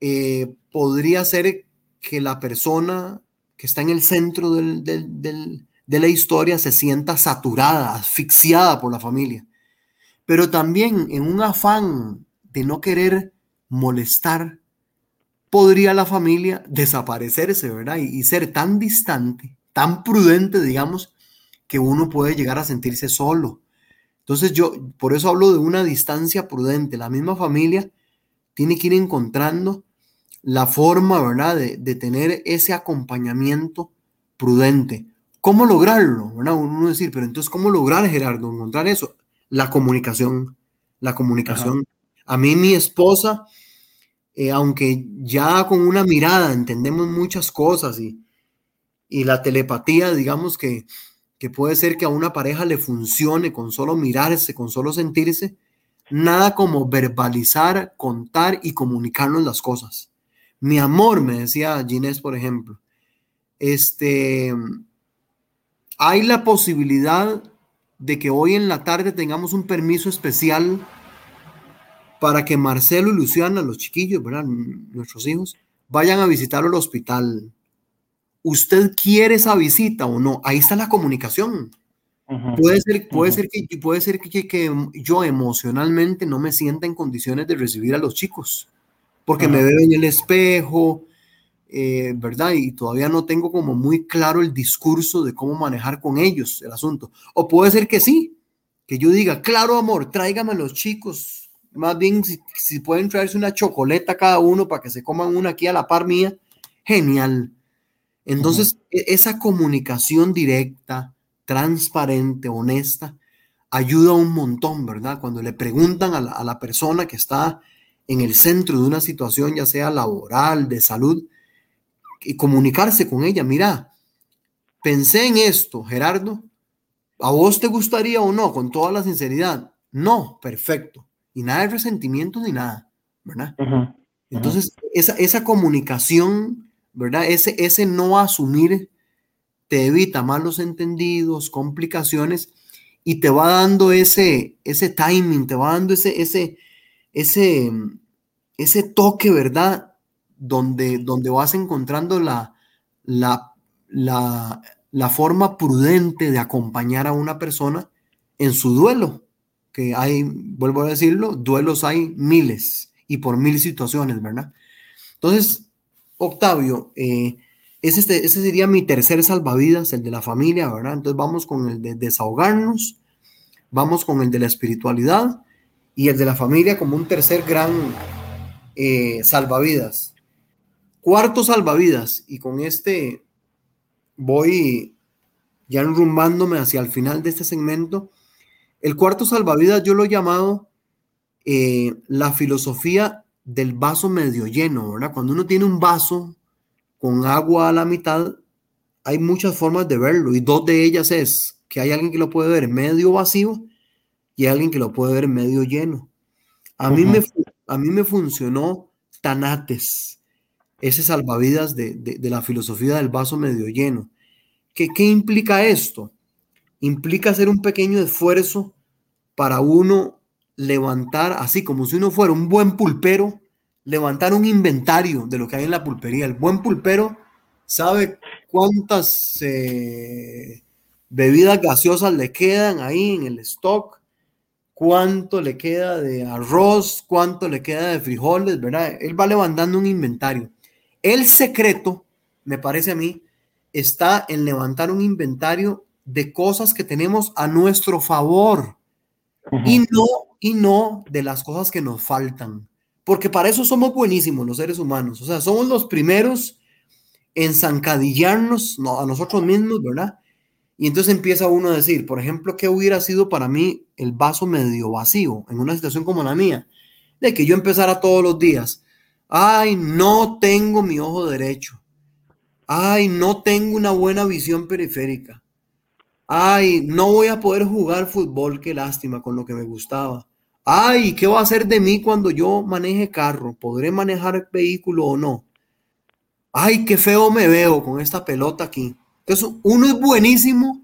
eh, podría ser que la persona que está en el centro de la historia se sienta saturada, asfixiada por la familia. Pero también en un afán de no querer molestar, podría la familia desaparecerse, ¿verdad? y ser tan distante, tan prudente, digamos, que uno puede llegar a sentirse solo. Entonces yo, por eso hablo de una distancia prudente. La misma familia tiene que ir encontrando la forma, ¿verdad?, de, tener ese acompañamiento prudente. ¿Cómo lograrlo? ¿verdad? Uno decir, pero entonces, ¿cómo lograr, Gerardo, encontrar eso? La comunicación, la comunicación. A mí, mi esposa, eh, aunque ya con una mirada entendemos muchas cosas y, y la telepatía, digamos que, que puede ser que a una pareja le funcione con solo mirarse, con solo sentirse, nada como verbalizar, contar y comunicarnos las cosas. Mi amor, me decía Ginés, por ejemplo, este, hay la posibilidad de que hoy en la tarde tengamos un permiso especial para que Marcelo y Luciana, los chiquillos, ¿verdad? nuestros hijos, vayan a visitar el hospital. ¿Usted quiere esa visita o no? Ahí está la comunicación. Puede ser, puede ser, que, puede ser que, que, yo emocionalmente no me sienta en condiciones de recibir a los chicos porque me veo en el espejo, eh, ¿verdad? Y todavía no tengo como muy claro el discurso de cómo manejar con ellos el asunto. O puede ser que sí, que yo diga, claro, amor, tráigame a los chicos. Más bien, si, pueden traerse una chocoleta cada uno para que se coman una aquí a la par mía, genial. Entonces, e, esa comunicación directa, transparente, honesta, ayuda un montón, ¿verdad? Cuando le preguntan a la, a la persona que está en el centro de una situación, ya sea laboral, de salud, y comunicarse con ella. Mira, pensé en esto, Gerardo. ¿A vos te gustaría o no? Con toda la sinceridad. No, perfecto. Y nada de resentimiento ni nada, ¿verdad? Entonces, esa, esa comunicación, ¿verdad? Ese, ese no asumir te evita malos entendidos, complicaciones y te va dando ese, ese timing, te va dando ese, ese, ese, ese toque, ¿verdad? Donde, donde vas encontrando la, la, la, forma prudente de acompañar a una persona en su duelo, que hay, vuelvo a decirlo, duelos hay miles y por mil situaciones, ¿verdad? Entonces, Octavio, eh, ese, ese sería mi tercer salvavidas, el de la familia, ¿verdad? Entonces vamos con el de desahogarnos, vamos con el de la espiritualidad y el de la familia como un tercer gran eh, salvavidas. Cuarto salvavidas, y con este voy ya enrumbándome hacia el final de este segmento. El cuarto salvavidas yo lo he llamado eh, la filosofía del vaso medio lleno, ¿verdad? Cuando uno tiene un vaso con agua a la mitad, hay muchas formas de verlo y dos de ellas es que hay alguien que lo puede ver medio vacío y alguien que lo puede ver medio lleno. A, mí, me, a mí me funcionó Tanates, ese salvavidas de, la filosofía del vaso medio lleno. ¿Qué, ¿Qué implica esto? Implica hacer un pequeño esfuerzo para uno levantar, así como si uno fuera un buen pulpero, levantar un inventario de lo que hay en la pulpería. El buen pulpero sabe cuántas eh, bebidas gaseosas le quedan ahí en el stock, cuánto le queda de arroz, cuánto le queda de frijoles, ¿verdad? Él va levantando un inventario. El secreto, me parece a mí, está en levantar un inventario de cosas que tenemos a nuestro favor y no y no de las cosas que nos faltan, porque para eso somos buenísimos los seres humanos, o sea, somos los primeros en zancadillarnos a nosotros mismos, ¿verdad? Y entonces empieza uno a decir, por ejemplo, ¿qué hubiera sido para mí el vaso medio vacío en una situación como la mía? De que yo empezara todos los días, ay, no tengo mi ojo derecho, ay, no tengo una buena visión periférica, ay, no voy a poder jugar fútbol, qué lástima con lo que me gustaba, ay, ¿qué va a hacer de mí cuando yo maneje carro? ¿Podré manejar vehículo o no? Ay, qué feo me veo con esta pelota aquí. Entonces, uno es buenísimo,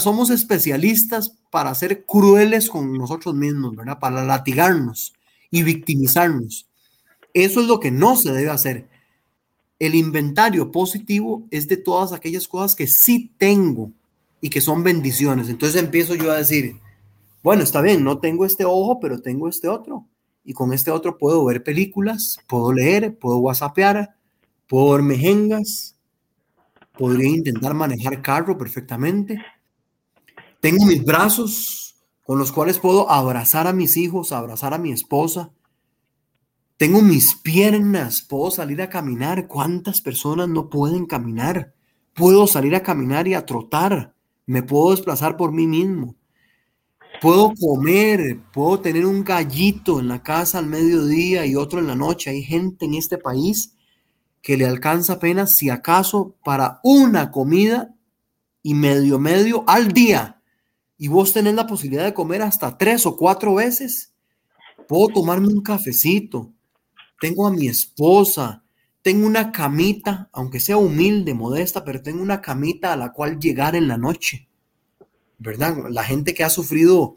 somos especialistas para ser crueles con nosotros mismos, ¿verdad? Para latigarnos y victimizarnos. Eso es lo que no se debe hacer. El inventario positivo es de todas aquellas cosas que sí tengo y que son bendiciones. Entonces empiezo yo a decir, bueno, está bien, no tengo este ojo, pero tengo este otro. Y con este otro puedo ver películas, puedo leer, puedo whatsappear, puedo ver mejengas, podría intentar manejar carro perfectamente. Tengo mis brazos con los cuales puedo abrazar a mis hijos, abrazar a mi esposa. Tengo mis piernas, puedo salir a caminar. ¿Cuántas personas no pueden caminar? Puedo salir a caminar y a trotar. Me puedo desplazar por mí mismo. Puedo comer, puedo tener un gallito en la casa al mediodía y otro en la noche. Hay gente en este país que le alcanza apenas si acaso para una comida y medio medio al día. Y vos tenés la posibilidad de comer hasta tres o cuatro veces. Puedo tomarme un cafecito. Tengo a mi esposa. Tengo una camita, aunque sea humilde, modesta, pero tengo una camita a la cual llegar en la noche. ¿Verdad? La gente que ha sufrido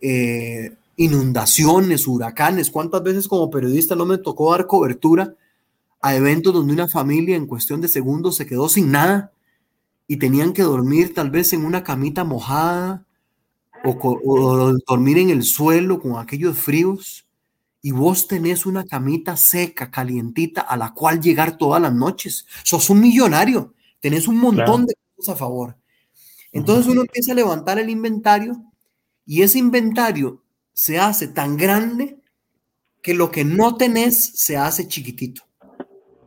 eh, inundaciones, huracanes, ¿cuántas veces como periodista no me tocó dar cobertura a eventos donde una familia en cuestión de segundos se quedó sin nada y tenían que dormir tal vez en una camita mojada o, dormir en el suelo con aquellos fríos y vos tenés una camita seca, calientita, a la cual llegar todas las noches. Sos un millonario, tenés un montón de cosas a favor. Entonces uno empieza a levantar el inventario y ese inventario se hace tan grande que lo que no tenés se hace chiquitito.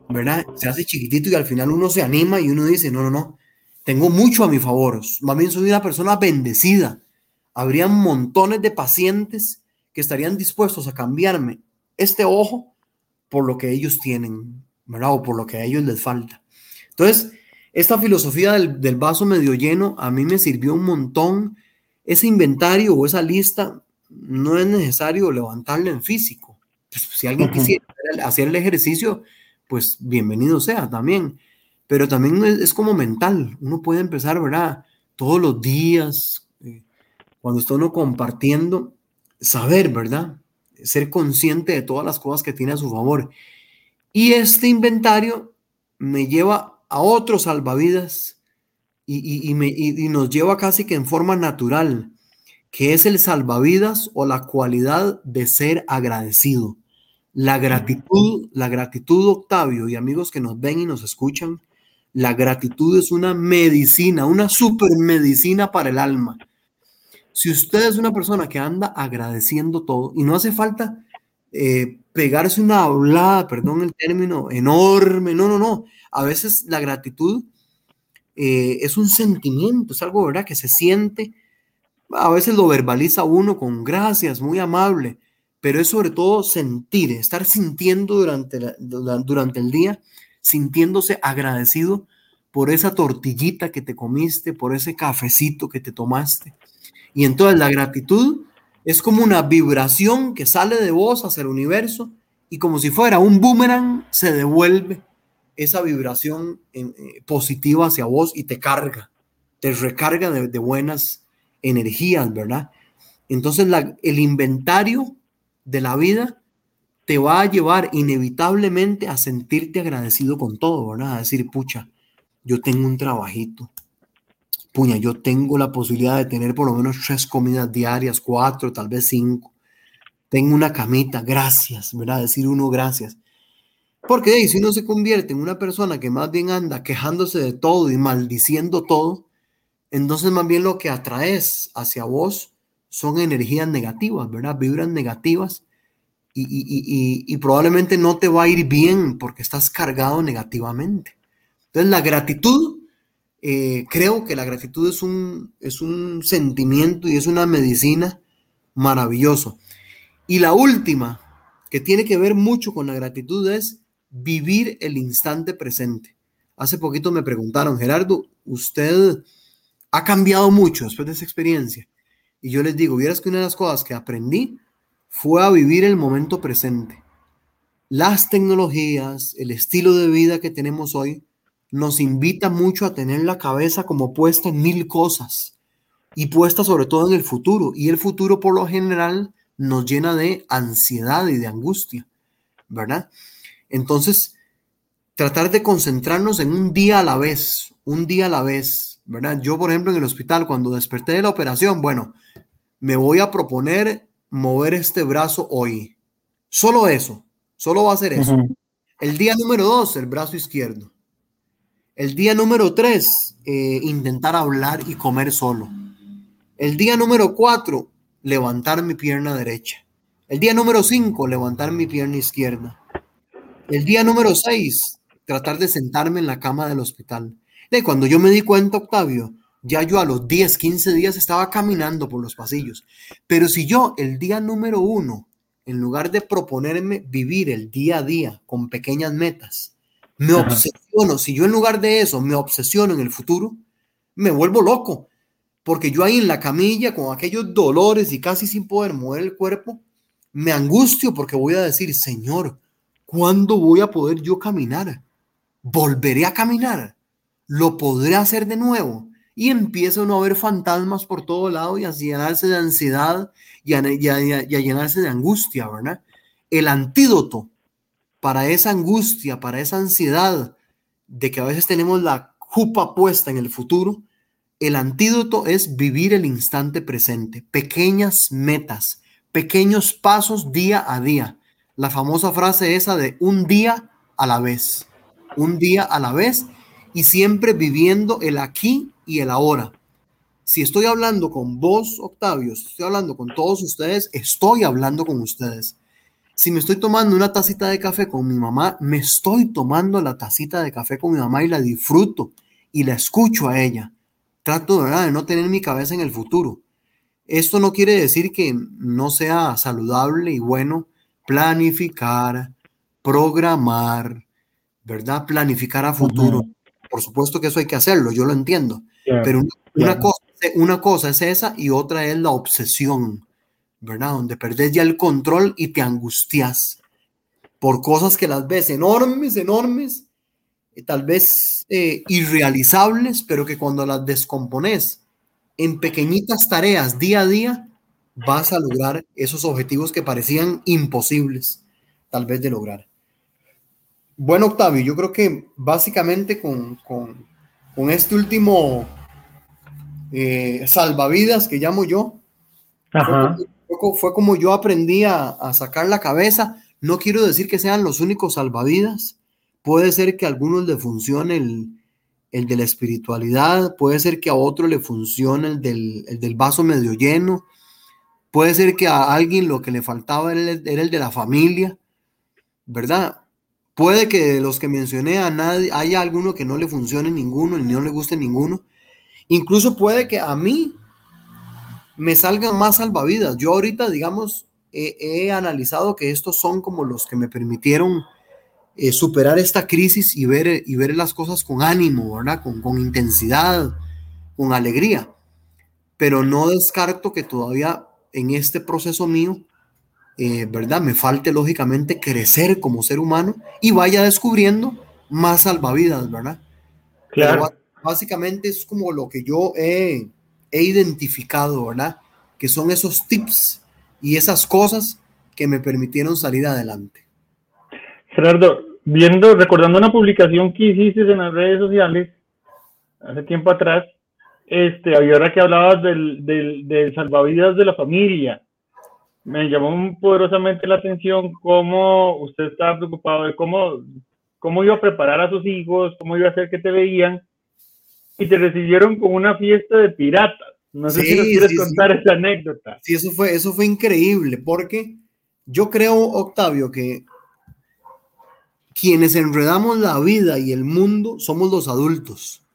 ¿Verdad? Se hace chiquitito y al final uno se anima y uno dice, no, no, no, tengo mucho a mi favor, más bien soy una persona bendecida. Habrían montones de pacientes que estarían dispuestos a cambiarme este ojo por lo que ellos tienen, ¿verdad? O por lo que a ellos les falta. Entonces, esta filosofía del, del vaso medio lleno a mí me sirvió un montón. Ese inventario o esa lista no es necesario levantarla en físico. Pues, si alguien quisiera hacer el ejercicio, pues bienvenido sea también. Pero también es, como mental. Uno puede empezar, ¿verdad? Todos los días, eh, cuando está uno compartiendo, saber, ¿verdad? Ser consciente de todas las cosas que tiene a su favor. Y este inventario me lleva a otros salvavidas y, y nos lleva casi que en forma natural, que es el salvavidas o la cualidad de ser agradecido. La gratitud, la gratitud, Octavio, y amigos que nos ven y nos escuchan, la gratitud es una medicina, una super medicina para el alma. Si usted es una persona que anda agradeciendo todo y no hace falta eh, pegarse una hablada, perdón el término, enorme, no, no, no. A veces la gratitud eh, es un sentimiento, es algo, ¿verdad? Que se siente, a veces lo verbaliza uno con gracias, muy amable, pero es sobre todo sentir, estar sintiendo durante, durante el día, sintiéndose agradecido por esa tortillita que te comiste, por ese cafecito que te tomaste. Y entonces la gratitud es como una vibración que sale de vos hacia el universo y como si fuera un boomerang se devuelve esa vibración eh, positiva hacia vos y te carga, te recarga de, buenas energías, ¿verdad? Entonces el inventario de la vida te va a llevar inevitablemente a sentirte agradecido con todo, ¿verdad? A decir, pucha, yo tengo un trabajito, puña, yo tengo la posibilidad de tener por lo menos tres comidas diarias, cuatro, tal vez cinco. Tengo una camita, gracias, ¿verdad? Decir uno gracias. Porque si uno se convierte en una persona que más bien anda quejándose de todo y maldiciendo todo, entonces más bien lo que atraes hacia vos son energías negativas, ¿verdad? Vibras negativas y, probablemente no te va a ir bien porque estás cargado negativamente. Entonces la gratitud, eh, creo que la gratitud es un, es un sentimiento y es una medicina maravilloso. Y la última, que tiene que ver mucho con la gratitud, es vivir el instante presente. Hace poquito me preguntaron, Gerardo, ¿usted ha cambiado mucho después de esa experiencia? Y yo les digo, vieras que una de las cosas que aprendí fue a vivir el momento presente. Las tecnologías, el estilo de vida que tenemos hoy, nos invita mucho a tener la cabeza como puesta en mil cosas y puesta sobre todo en el futuro. Y el futuro por lo general nos llena de ansiedad y de angustia, ¿verdad? Entonces, tratar de concentrarnos en un día a la vez, un día a la vez, ¿verdad? Yo, por ejemplo, en el hospital, cuando desperté de la operación, bueno, me voy a proponer mover este brazo hoy. Solo eso, solo va a ser eso. El día número dos, el brazo izquierdo. El día número tres, eh, intentar hablar y comer solo. El día número cuatro, levantar mi pierna derecha. El día número cinco, levantar mi pierna izquierda. El día número seis, tratar de sentarme en la cama del hospital. De cuando yo me di cuenta, Octavio, ya yo a los 10, 15 días estaba caminando por los pasillos. Pero si yo el día número uno, en lugar de proponerme vivir el día a día con pequeñas metas, me obsesiono, si yo en lugar de eso me obsesiono en el futuro, me vuelvo loco. Porque yo ahí en la camilla, con aquellos dolores y casi sin poder mover el cuerpo, me angustio porque voy a decir, Señor, ¿cuándo voy a poder yo caminar? ¿Volveré a caminar? ¿Lo podré hacer de nuevo? Y empieza uno a ver fantasmas por todo lado y a llenarse de ansiedad y a, llenarse de angustia, ¿verdad? El antídoto para esa angustia, para esa ansiedad de que a veces tenemos la jupa puesta en el futuro, el antídoto es vivir el instante presente, pequeñas metas, pequeños pasos día a día. La famosa frase esa de un día a la vez, un día a la vez y siempre viviendo el aquí y el ahora. Si estoy hablando con vos, Octavio, estoy hablando con todos ustedes, estoy hablando con ustedes. Si me estoy tomando una tacita de café con mi mamá, me estoy tomando la tacita de café con mi mamá y la disfruto y la escucho a ella. Trato de no tener mi cabeza en el futuro. Esto no quiere decir que no sea saludable y bueno planificar, programar, ¿verdad? Planificar a futuro. Por supuesto que eso hay que hacerlo, yo lo entiendo. Pero una, cosa, una cosa es esa y otra es la obsesión, ¿verdad? Donde perdés ya el control y te angustias por cosas que las ves enormes, enormes, tal vez eh, irrealizables, pero que cuando las descompones en pequeñitas tareas día a día, vas a lograr esos objetivos que parecían imposibles, tal vez de lograr. Bueno, Octavio, yo creo que básicamente con, con este último eh, salvavidas que llamo yo, Fue, como, yo aprendí a, sacar la cabeza. No quiero decir que sean los únicos salvavidas. Puede ser que a algunos le funcione el, el de la espiritualidad, puede ser que a otro le funcione el del, el del vaso medio lleno, puede ser que a alguien lo que le faltaba era el, era el de la familia, ¿verdad? Puede que de los que mencioné a nadie haya alguno que no le funcione ninguno, ni no le guste ninguno. Incluso puede que a mí me salgan más salvavidas. Yo ahorita, digamos, he, analizado que estos son como los que me permitieron eh, superar esta crisis y ver, y ver las cosas con ánimo, ¿verdad? Con, con intensidad, con alegría. Pero no descarto que todavía en este proceso mío eh, ¿verdad? Me falte lógicamente crecer como ser humano y vaya descubriendo más salvavidas, ¿verdad? Claro. básicamente es como lo que yo he, he identificado, ¿verdad? Que son esos tips y esas cosas que me permitieron salir adelante. Gerardo, viendo, recordando una publicación que hiciste en las redes sociales hace tiempo atrás, este, ahora que hablabas del, del, salvavidas de la familia, me llamó poderosamente la atención cómo usted estaba preocupado de cómo, cómo iba a preparar a sus hijos, cómo iba a hacer que te veían, y te recibieron con una fiesta de piratas. No sé si nos quieres contar esa anécdota. Sí, eso fue, eso fue increíble, porque yo creo, Octavio, que quienes enredamos la vida y el mundo somos los adultos.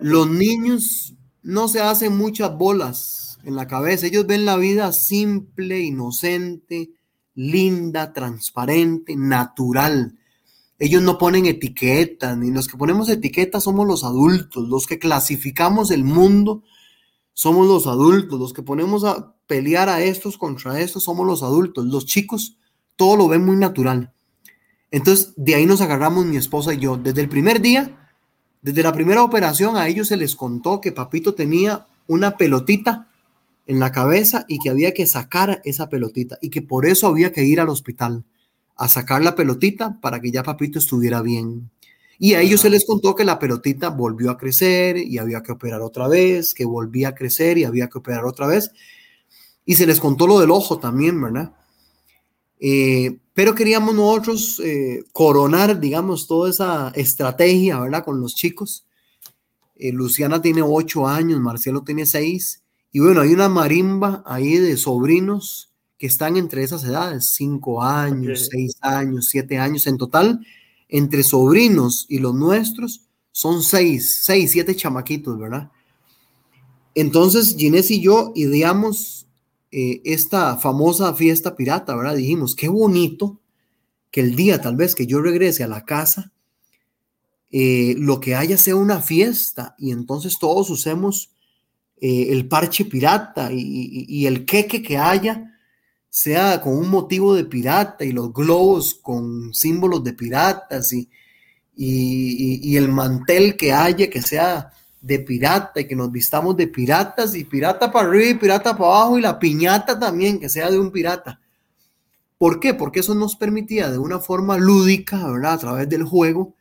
Los niños no se hacen muchas bolas en la cabeza, ellos ven la vida simple, inocente, linda, transparente, natural. Ellos no ponen etiquetas, ni los que ponemos etiquetas somos los adultos, los que clasificamos el mundo somos los adultos, los que ponemos a pelear a estos contra estos somos los adultos, los chicos todo lo ven muy natural. Entonces, de ahí nos agarramos mi esposa y yo. Desde el primer día, desde la primera operación, a ellos se les contó que papito tenía una pelotita en la cabeza y que había que sacar esa pelotita y que por eso había que ir al hospital a sacar la pelotita para que ya papito estuviera bien. Y a ellos se les contó que la pelotita volvió a crecer y había que operar otra vez, que volvía a crecer y había que operar otra vez. Y se les contó lo del ojo también, ¿verdad? Eh, pero queríamos nosotros eh, coronar, digamos, toda esa estrategia, ¿verdad? Con los chicos. Eh, Luciana tiene ocho años, Marcelo tiene seis. Y bueno, hay una marimba ahí de sobrinos que están entre esas edades, cinco años, seis años, siete años. En total, entre sobrinos y los nuestros, son seis, seis, siete chamaquitos, ¿verdad? Entonces, Ginés y yo ideamos eh, esta famosa fiesta pirata, ¿verdad? Dijimos, qué bonito que el día tal vez que yo regrese a la casa, eh, lo que haya sea una fiesta y entonces todos usemos eh, el parche pirata y, el queque que haya sea con un motivo de pirata y los globos con símbolos de piratas y, y el mantel que haya que sea de pirata y que nos vistamos de piratas y pirata para arriba y pirata para abajo y la piñata también que sea de un pirata. ¿Por qué? Porque eso nos permitía de una forma lúdica. A través del juego,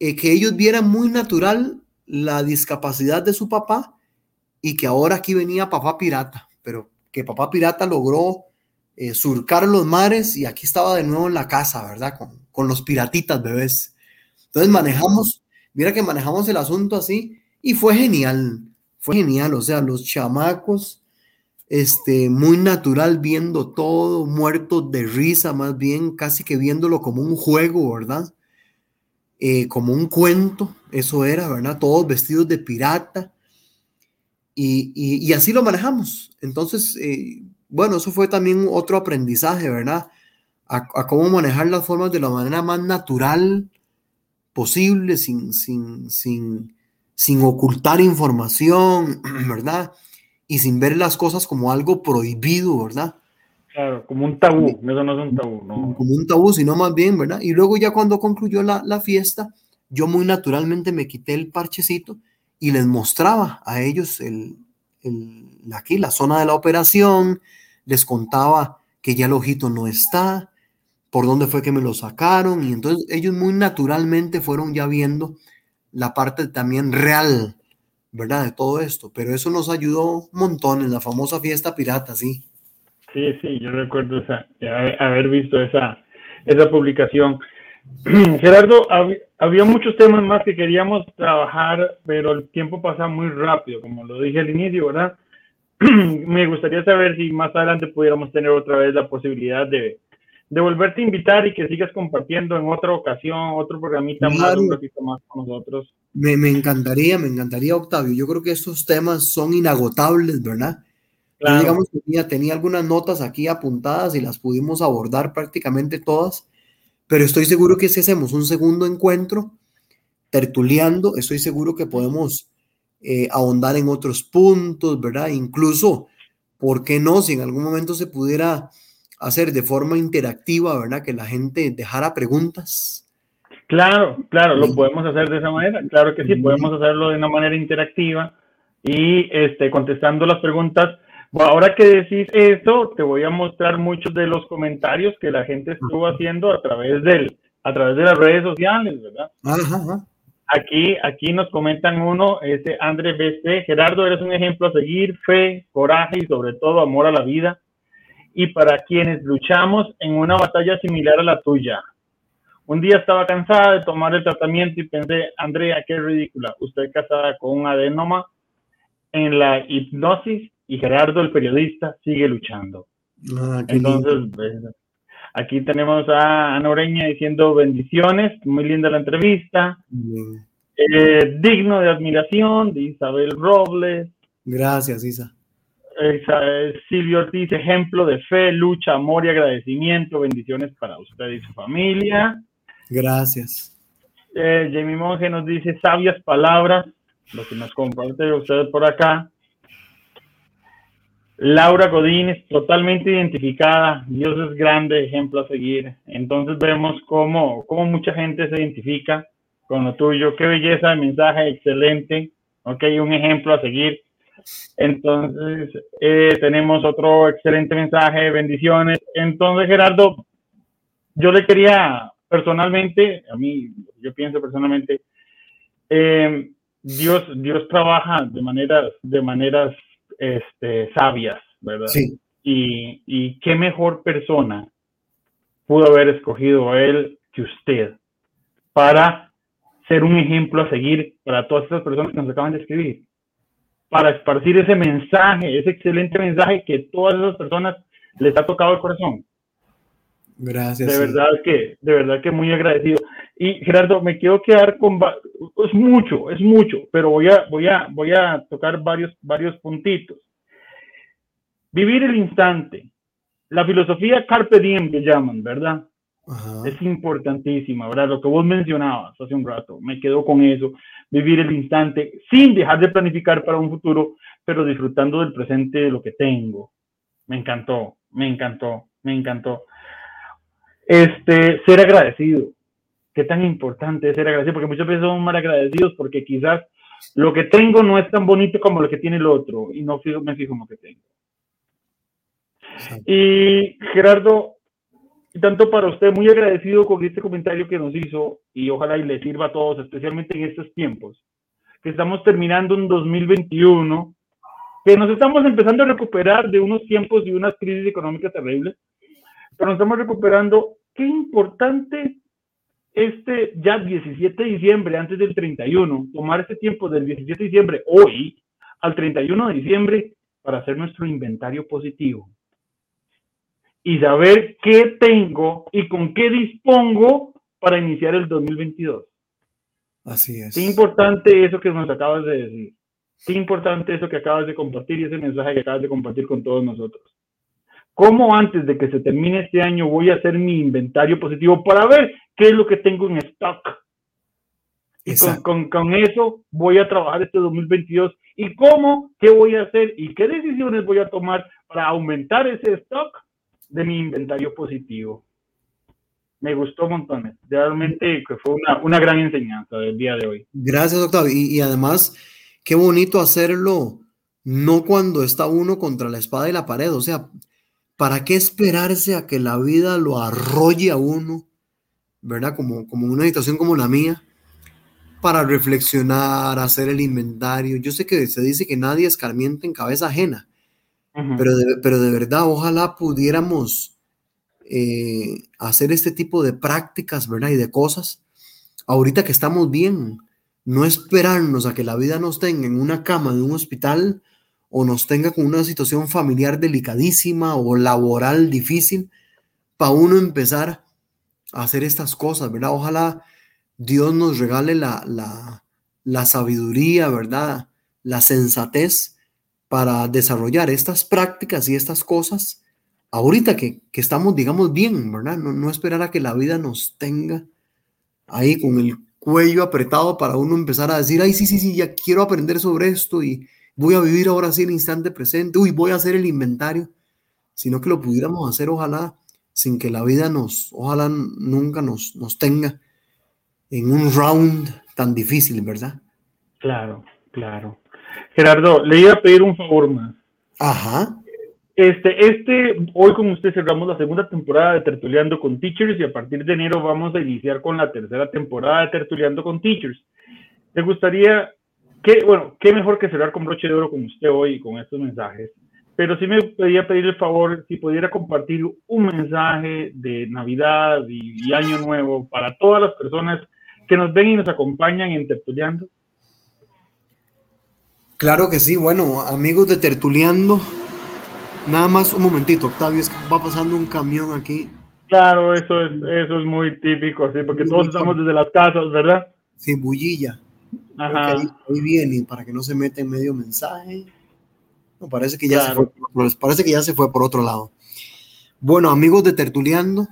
eh, que ellos vieran muy natural la discapacidad de su papá y que ahora aquí venía papá pirata, pero que papá pirata logró eh, surcar los mares y aquí estaba de nuevo en la casa, ¿verdad? Con, con los piratitas bebés. Entonces manejamos, mira que manejamos el asunto así y fue genial, fue genial, o sea, los chamacos, este, muy natural viendo todo, muertos de risa más bien, casi que viéndolo como un juego, ¿verdad? Eh, como un cuento, eso era, ¿verdad? Todos vestidos de pirata. Y, así lo manejamos. Entonces, eh, bueno, eso fue también otro aprendizaje, ¿verdad? A, a, cómo manejar las formas de la manera más natural posible, sin, sin, sin, sin ocultar información, ¿verdad? Y sin ver las cosas como algo prohibido, ¿verdad? Claro, como un tabú, eso no es un tabú, ¿no? Como un tabú, sino más bien, ¿verdad? Y luego ya cuando concluyó la, la fiesta, yo muy naturalmente me quité el parchecito y les mostraba a ellos el, el, aquí la zona de la operación, les contaba que ya el ojito no está, por dónde fue que me lo sacaron, y entonces ellos muy naturalmente fueron ya viendo la parte también real, ¿verdad? De todo esto, pero eso nos ayudó un montón en la famosa fiesta pirata, sí. Sí, sí, yo recuerdo esa, haber visto esa, esa publicación. Gerardo, había muchos temas más que queríamos trabajar, pero el tiempo pasa muy rápido, como lo dije al inicio, ¿verdad? Me gustaría saber si más adelante pudiéramos tener otra vez la posibilidad de, de volverte a invitar y que sigas compartiendo en otra ocasión, otro programita más, un ratito más con nosotros. Me, me, encantaría, me encantaría, Octavio. Yo creo que estos temas son inagotables, ¿verdad? Claro. digamos, tenía, tenía algunas notas aquí apuntadas y las pudimos abordar prácticamente todas, pero estoy seguro que si hacemos un segundo encuentro, tertuleando, estoy seguro que podemos eh, ahondar en otros puntos, ¿verdad? Incluso, ¿por qué no? Si en algún momento se pudiera hacer de forma interactiva, ¿verdad? Que la gente dejara preguntas. Claro, claro, lo podemos hacer de esa manera. Claro que sí, podemos hacerlo de una manera interactiva y este, contestando las preguntas. Bueno, ahora que decís eso, te voy a mostrar muchos de los comentarios que la gente estuvo haciendo a través del, a través de las redes sociales, ¿verdad? Ajá, Aquí, aquí nos comentan uno, ese Andrés BC, Gerardo, eres un ejemplo a seguir, fe, coraje y sobre todo amor a la vida. Y para quienes luchamos en una batalla similar a la tuya. Un día estaba cansada de tomar el tratamiento y pensé, Andrea, qué ridícula, usted casada con un adenoma en la hipnosis y Gerardo, el periodista, sigue luchando. Ah, Entonces, aquí tenemos a Ana Oreña diciendo bendiciones, muy linda la entrevista. Eh, digno de admiración, de Isabel Robles. Gracias, Isa. Silvio Ortiz, ejemplo de fe, lucha, amor y agradecimiento. Bendiciones para usted y su familia. Gracias. Eh, Jamie Monge nos dice sabias palabras, lo que nos comparte usted por acá. Laura Godínez, totalmente identificada, Dios es grande, ejemplo a seguir. Entonces vemos cómo, cómo mucha gente se identifica con lo tuyo. Qué belleza de mensaje, excelente. Ok, un ejemplo a seguir. Entonces, eh, tenemos otro excelente mensaje, bendiciones. Entonces, Gerardo, yo le quería personalmente, a mí, yo pienso personalmente, eh, Dios, Dios trabaja de maneras, de maneras este, sabias, ¿verdad? Sí. Y, y qué mejor persona pudo haber escogido él que usted para ser un ejemplo a seguir para todas esas personas que nos acaban de escribir, para esparcir ese mensaje, ese excelente mensaje que todas esas personas les ha tocado el corazón. Gracias. De verdad que, de verdad que muy agradecido. Y Gerardo, me quiero quedar con es mucho, es mucho, pero voy a, voy a, voy a tocar varios, varios puntitos. Vivir el instante. La filosofía carpe diem que llaman, ¿verdad? Es importantísima, ¿verdad? Lo que vos mencionabas hace un rato, me quedo con eso. Vivir el instante sin dejar de planificar para un futuro, pero disfrutando del presente de lo que tengo. Me encantó, me encantó, me encantó. Este, ser agradecido. Qué tan importante es ser agradecido, porque muchas veces somos mal agradecidos porque quizás lo que tengo no es tan bonito como lo que tiene el otro y no me fijo en lo que tengo. Y Gerardo, tanto para usted, muy agradecido con este comentario que nos hizo y ojalá y le sirva a todos, especialmente en estos tiempos, que estamos terminando un 2021, que nos estamos empezando a recuperar de unos tiempos y unas crisis económicas terribles, pero nos estamos recuperando qué importante este ya 17 de diciembre, antes del 31, tomar este tiempo del 17 de diciembre, hoy, al 31 de diciembre, para hacer nuestro inventario positivo. Y saber qué tengo y con qué dispongo para iniciar el 2022. Así es. Qué importante eso que nos acabas de decir. Qué importante eso que acabas de compartir y ese mensaje que acabas de compartir con todos nosotros. ¿Cómo antes de que se termine este año voy a hacer mi inventario positivo para ver qué es lo que tengo en stock? Y con, con, eso voy a trabajar este 2022. ¿Y cómo? ¿Qué voy a hacer? ¿Y qué decisiones voy a tomar para aumentar ese stock de mi inventario positivo? Me gustó montones. Realmente fue una, una gran enseñanza del día de hoy. Gracias, doctor. Y, y además, qué bonito hacerlo no cuando está uno contra la espada y la pared. O sea, ¿Para qué esperarse a que la vida lo arrolle a uno, verdad? Como, como una situación como la mía, para reflexionar, hacer el inventario. Yo sé que se dice que nadie escarmienta en cabeza ajena, pero, de, pero de verdad, ojalá pudiéramos eh, hacer este tipo de prácticas, ¿verdad? Y de cosas. Ahorita que estamos bien, no esperarnos a que la vida nos tenga en una cama de un hospital o nos tenga con una situación familiar delicadísima o laboral difícil, para uno empezar a hacer estas cosas, ¿verdad? Ojalá Dios nos regale la, la, sabiduría, ¿verdad? La sensatez para desarrollar estas prácticas y estas cosas ahorita que, estamos, digamos, bien, ¿verdad? No, no, esperar a que la vida nos tenga ahí con el cuello apretado para uno empezar a decir, ay, sí, sí, sí, ya quiero aprender sobre esto y, voy a vivir ahora sí el instante presente, uy, voy a hacer el inventario, sino que lo pudiéramos hacer ojalá sin que la vida nos, ojalá nunca nos, nos tenga en un round tan difícil, ¿verdad? Claro, claro. Gerardo, le iba a pedir un favor más. Ajá. Este, este, hoy con usted cerramos la segunda temporada de Tertuleando con Teachers y a partir de enero vamos a iniciar con la tercera temporada de Tertuleando con Teachers. ¿Te gustaría, que, bueno, qué mejor que cerrar con broche de oro con usted hoy con estos mensajes? Pero sí me pedía pedir el favor si pudiera compartir un mensaje de Navidad y, y Año Nuevo para todas las personas que nos ven y nos acompañan en Tertuleando. Claro que sí, bueno, amigos de Tertuleando, nada más un momentito, Octavio, es que va pasando un camión aquí. Claro, eso es, eso es muy típico, sí, porque todos estamos desde las casas, ¿verdad? Sí, bullilla. Ahí, ahí, viene, para que no se meta en medio mensaje. No, parece que ya claro. se fue, parece que ya se fue por otro lado. Bueno, amigos de Tertuleando,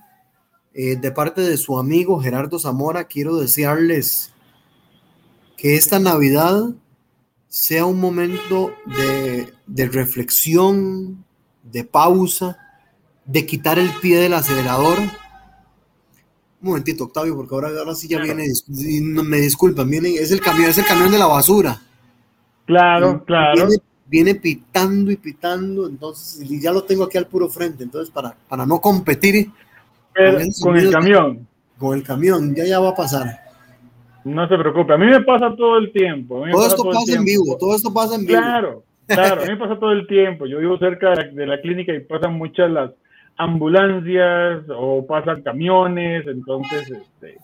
eh, de parte de su amigo Gerardo Zamora, quiero desearles que esta Navidad sea un momento de, de, reflexión, de pausa, de quitar el pie del acelerador. Un momentito, Octavio, porque ahora, ahora sí ya claro. viene, me disculpan, viene, es el camión, es el camión de la basura. Claro, claro. Viene, viene, pitando y pitando, entonces, y ya lo tengo aquí al puro frente, entonces para, para no competir Pero, con, el, con el camión. Con el camión, ya ya va a pasar. No se preocupe, a mí me pasa todo el tiempo. Todo esto todo pasa en vivo, todo esto pasa en vivo. Claro, claro, a mí me pasa todo el tiempo. Yo vivo cerca de la, de la clínica y pasan muchas las ambulancias o pasan camiones, entonces, este,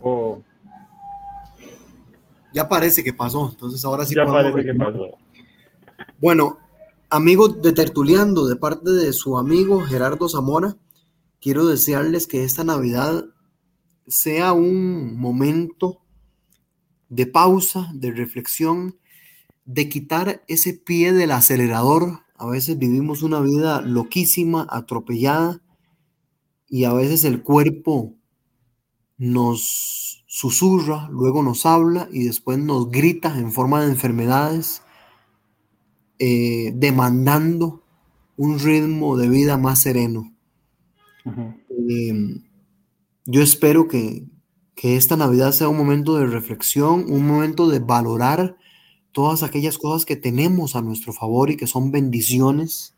o... Ya parece que pasó, entonces ahora sí. Ya parece que pasó. Bueno, amigos de Tertuleando, de parte de su amigo Gerardo Zamora, quiero desearles que esta Navidad sea un momento de pausa, de reflexión, de quitar ese pie del acelerador. A veces vivimos una vida loquísima, atropellada, y a veces el cuerpo nos susurra, luego nos habla y después nos grita en forma de enfermedades, eh, demandando un ritmo de vida más sereno. Uh -huh. eh, yo espero que, que, esta Navidad sea un momento de reflexión, un momento de valorar todas aquellas cosas que tenemos a nuestro favor y que son bendiciones.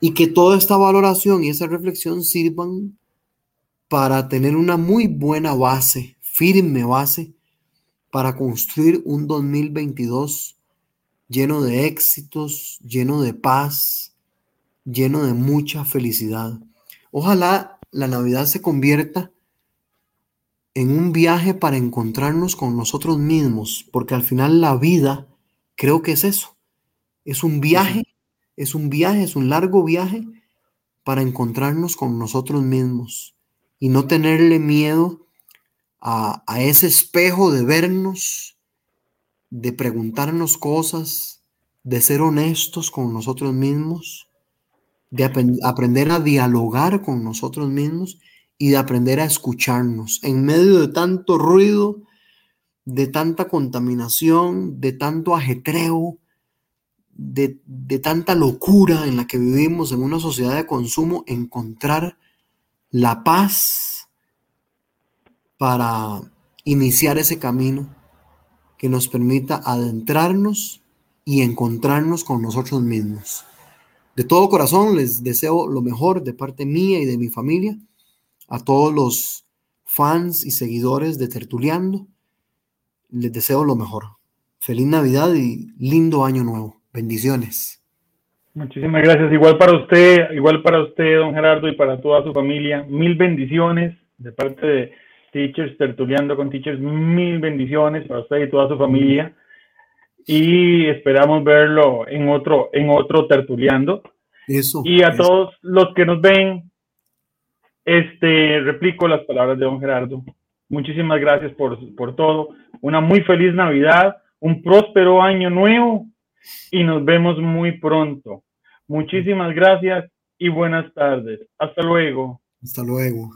Y que toda esta valoración y esa reflexión sirvan para tener una muy buena base, firme base, para construir un 2022 lleno de éxitos, lleno de paz, lleno de mucha felicidad. Ojalá la Navidad se convierta en un viaje para encontrarnos con nosotros mismos, porque al final la vida creo que es eso, es un viaje, es un viaje, es un largo viaje para encontrarnos con nosotros mismos y no tenerle miedo a, a ese espejo de vernos, de preguntarnos cosas, de ser honestos con nosotros mismos de ap aprender a dialogar con nosotros mismos y de aprender a escucharnos en medio de tanto ruido, de tanta contaminación, de tanto ajetreo, de, de, tanta locura en la que vivimos en una sociedad de consumo, encontrar la paz para iniciar ese camino que nos permita adentrarnos y encontrarnos con nosotros mismos. De todo corazón les deseo lo mejor de parte mía y de mi familia, a todos los fans y seguidores de Tertuliando. Les deseo lo mejor. Feliz Navidad y lindo año nuevo. Bendiciones. Muchísimas gracias. Igual para usted, igual para usted, don Gerardo, y para toda su familia. Mil bendiciones de parte de Teachers, Tertuliando con Teachers. Mil bendiciones para usted y toda su familia y esperamos verlo en otro, en otro tertuliando. Eso. Y a eso. todos los que nos ven, este, replico las palabras de don Gerardo. Muchísimas gracias por, por todo. Una muy feliz Navidad, un próspero año nuevo y nos vemos muy pronto. Muchísimas gracias y buenas tardes. Hasta luego. Hasta luego.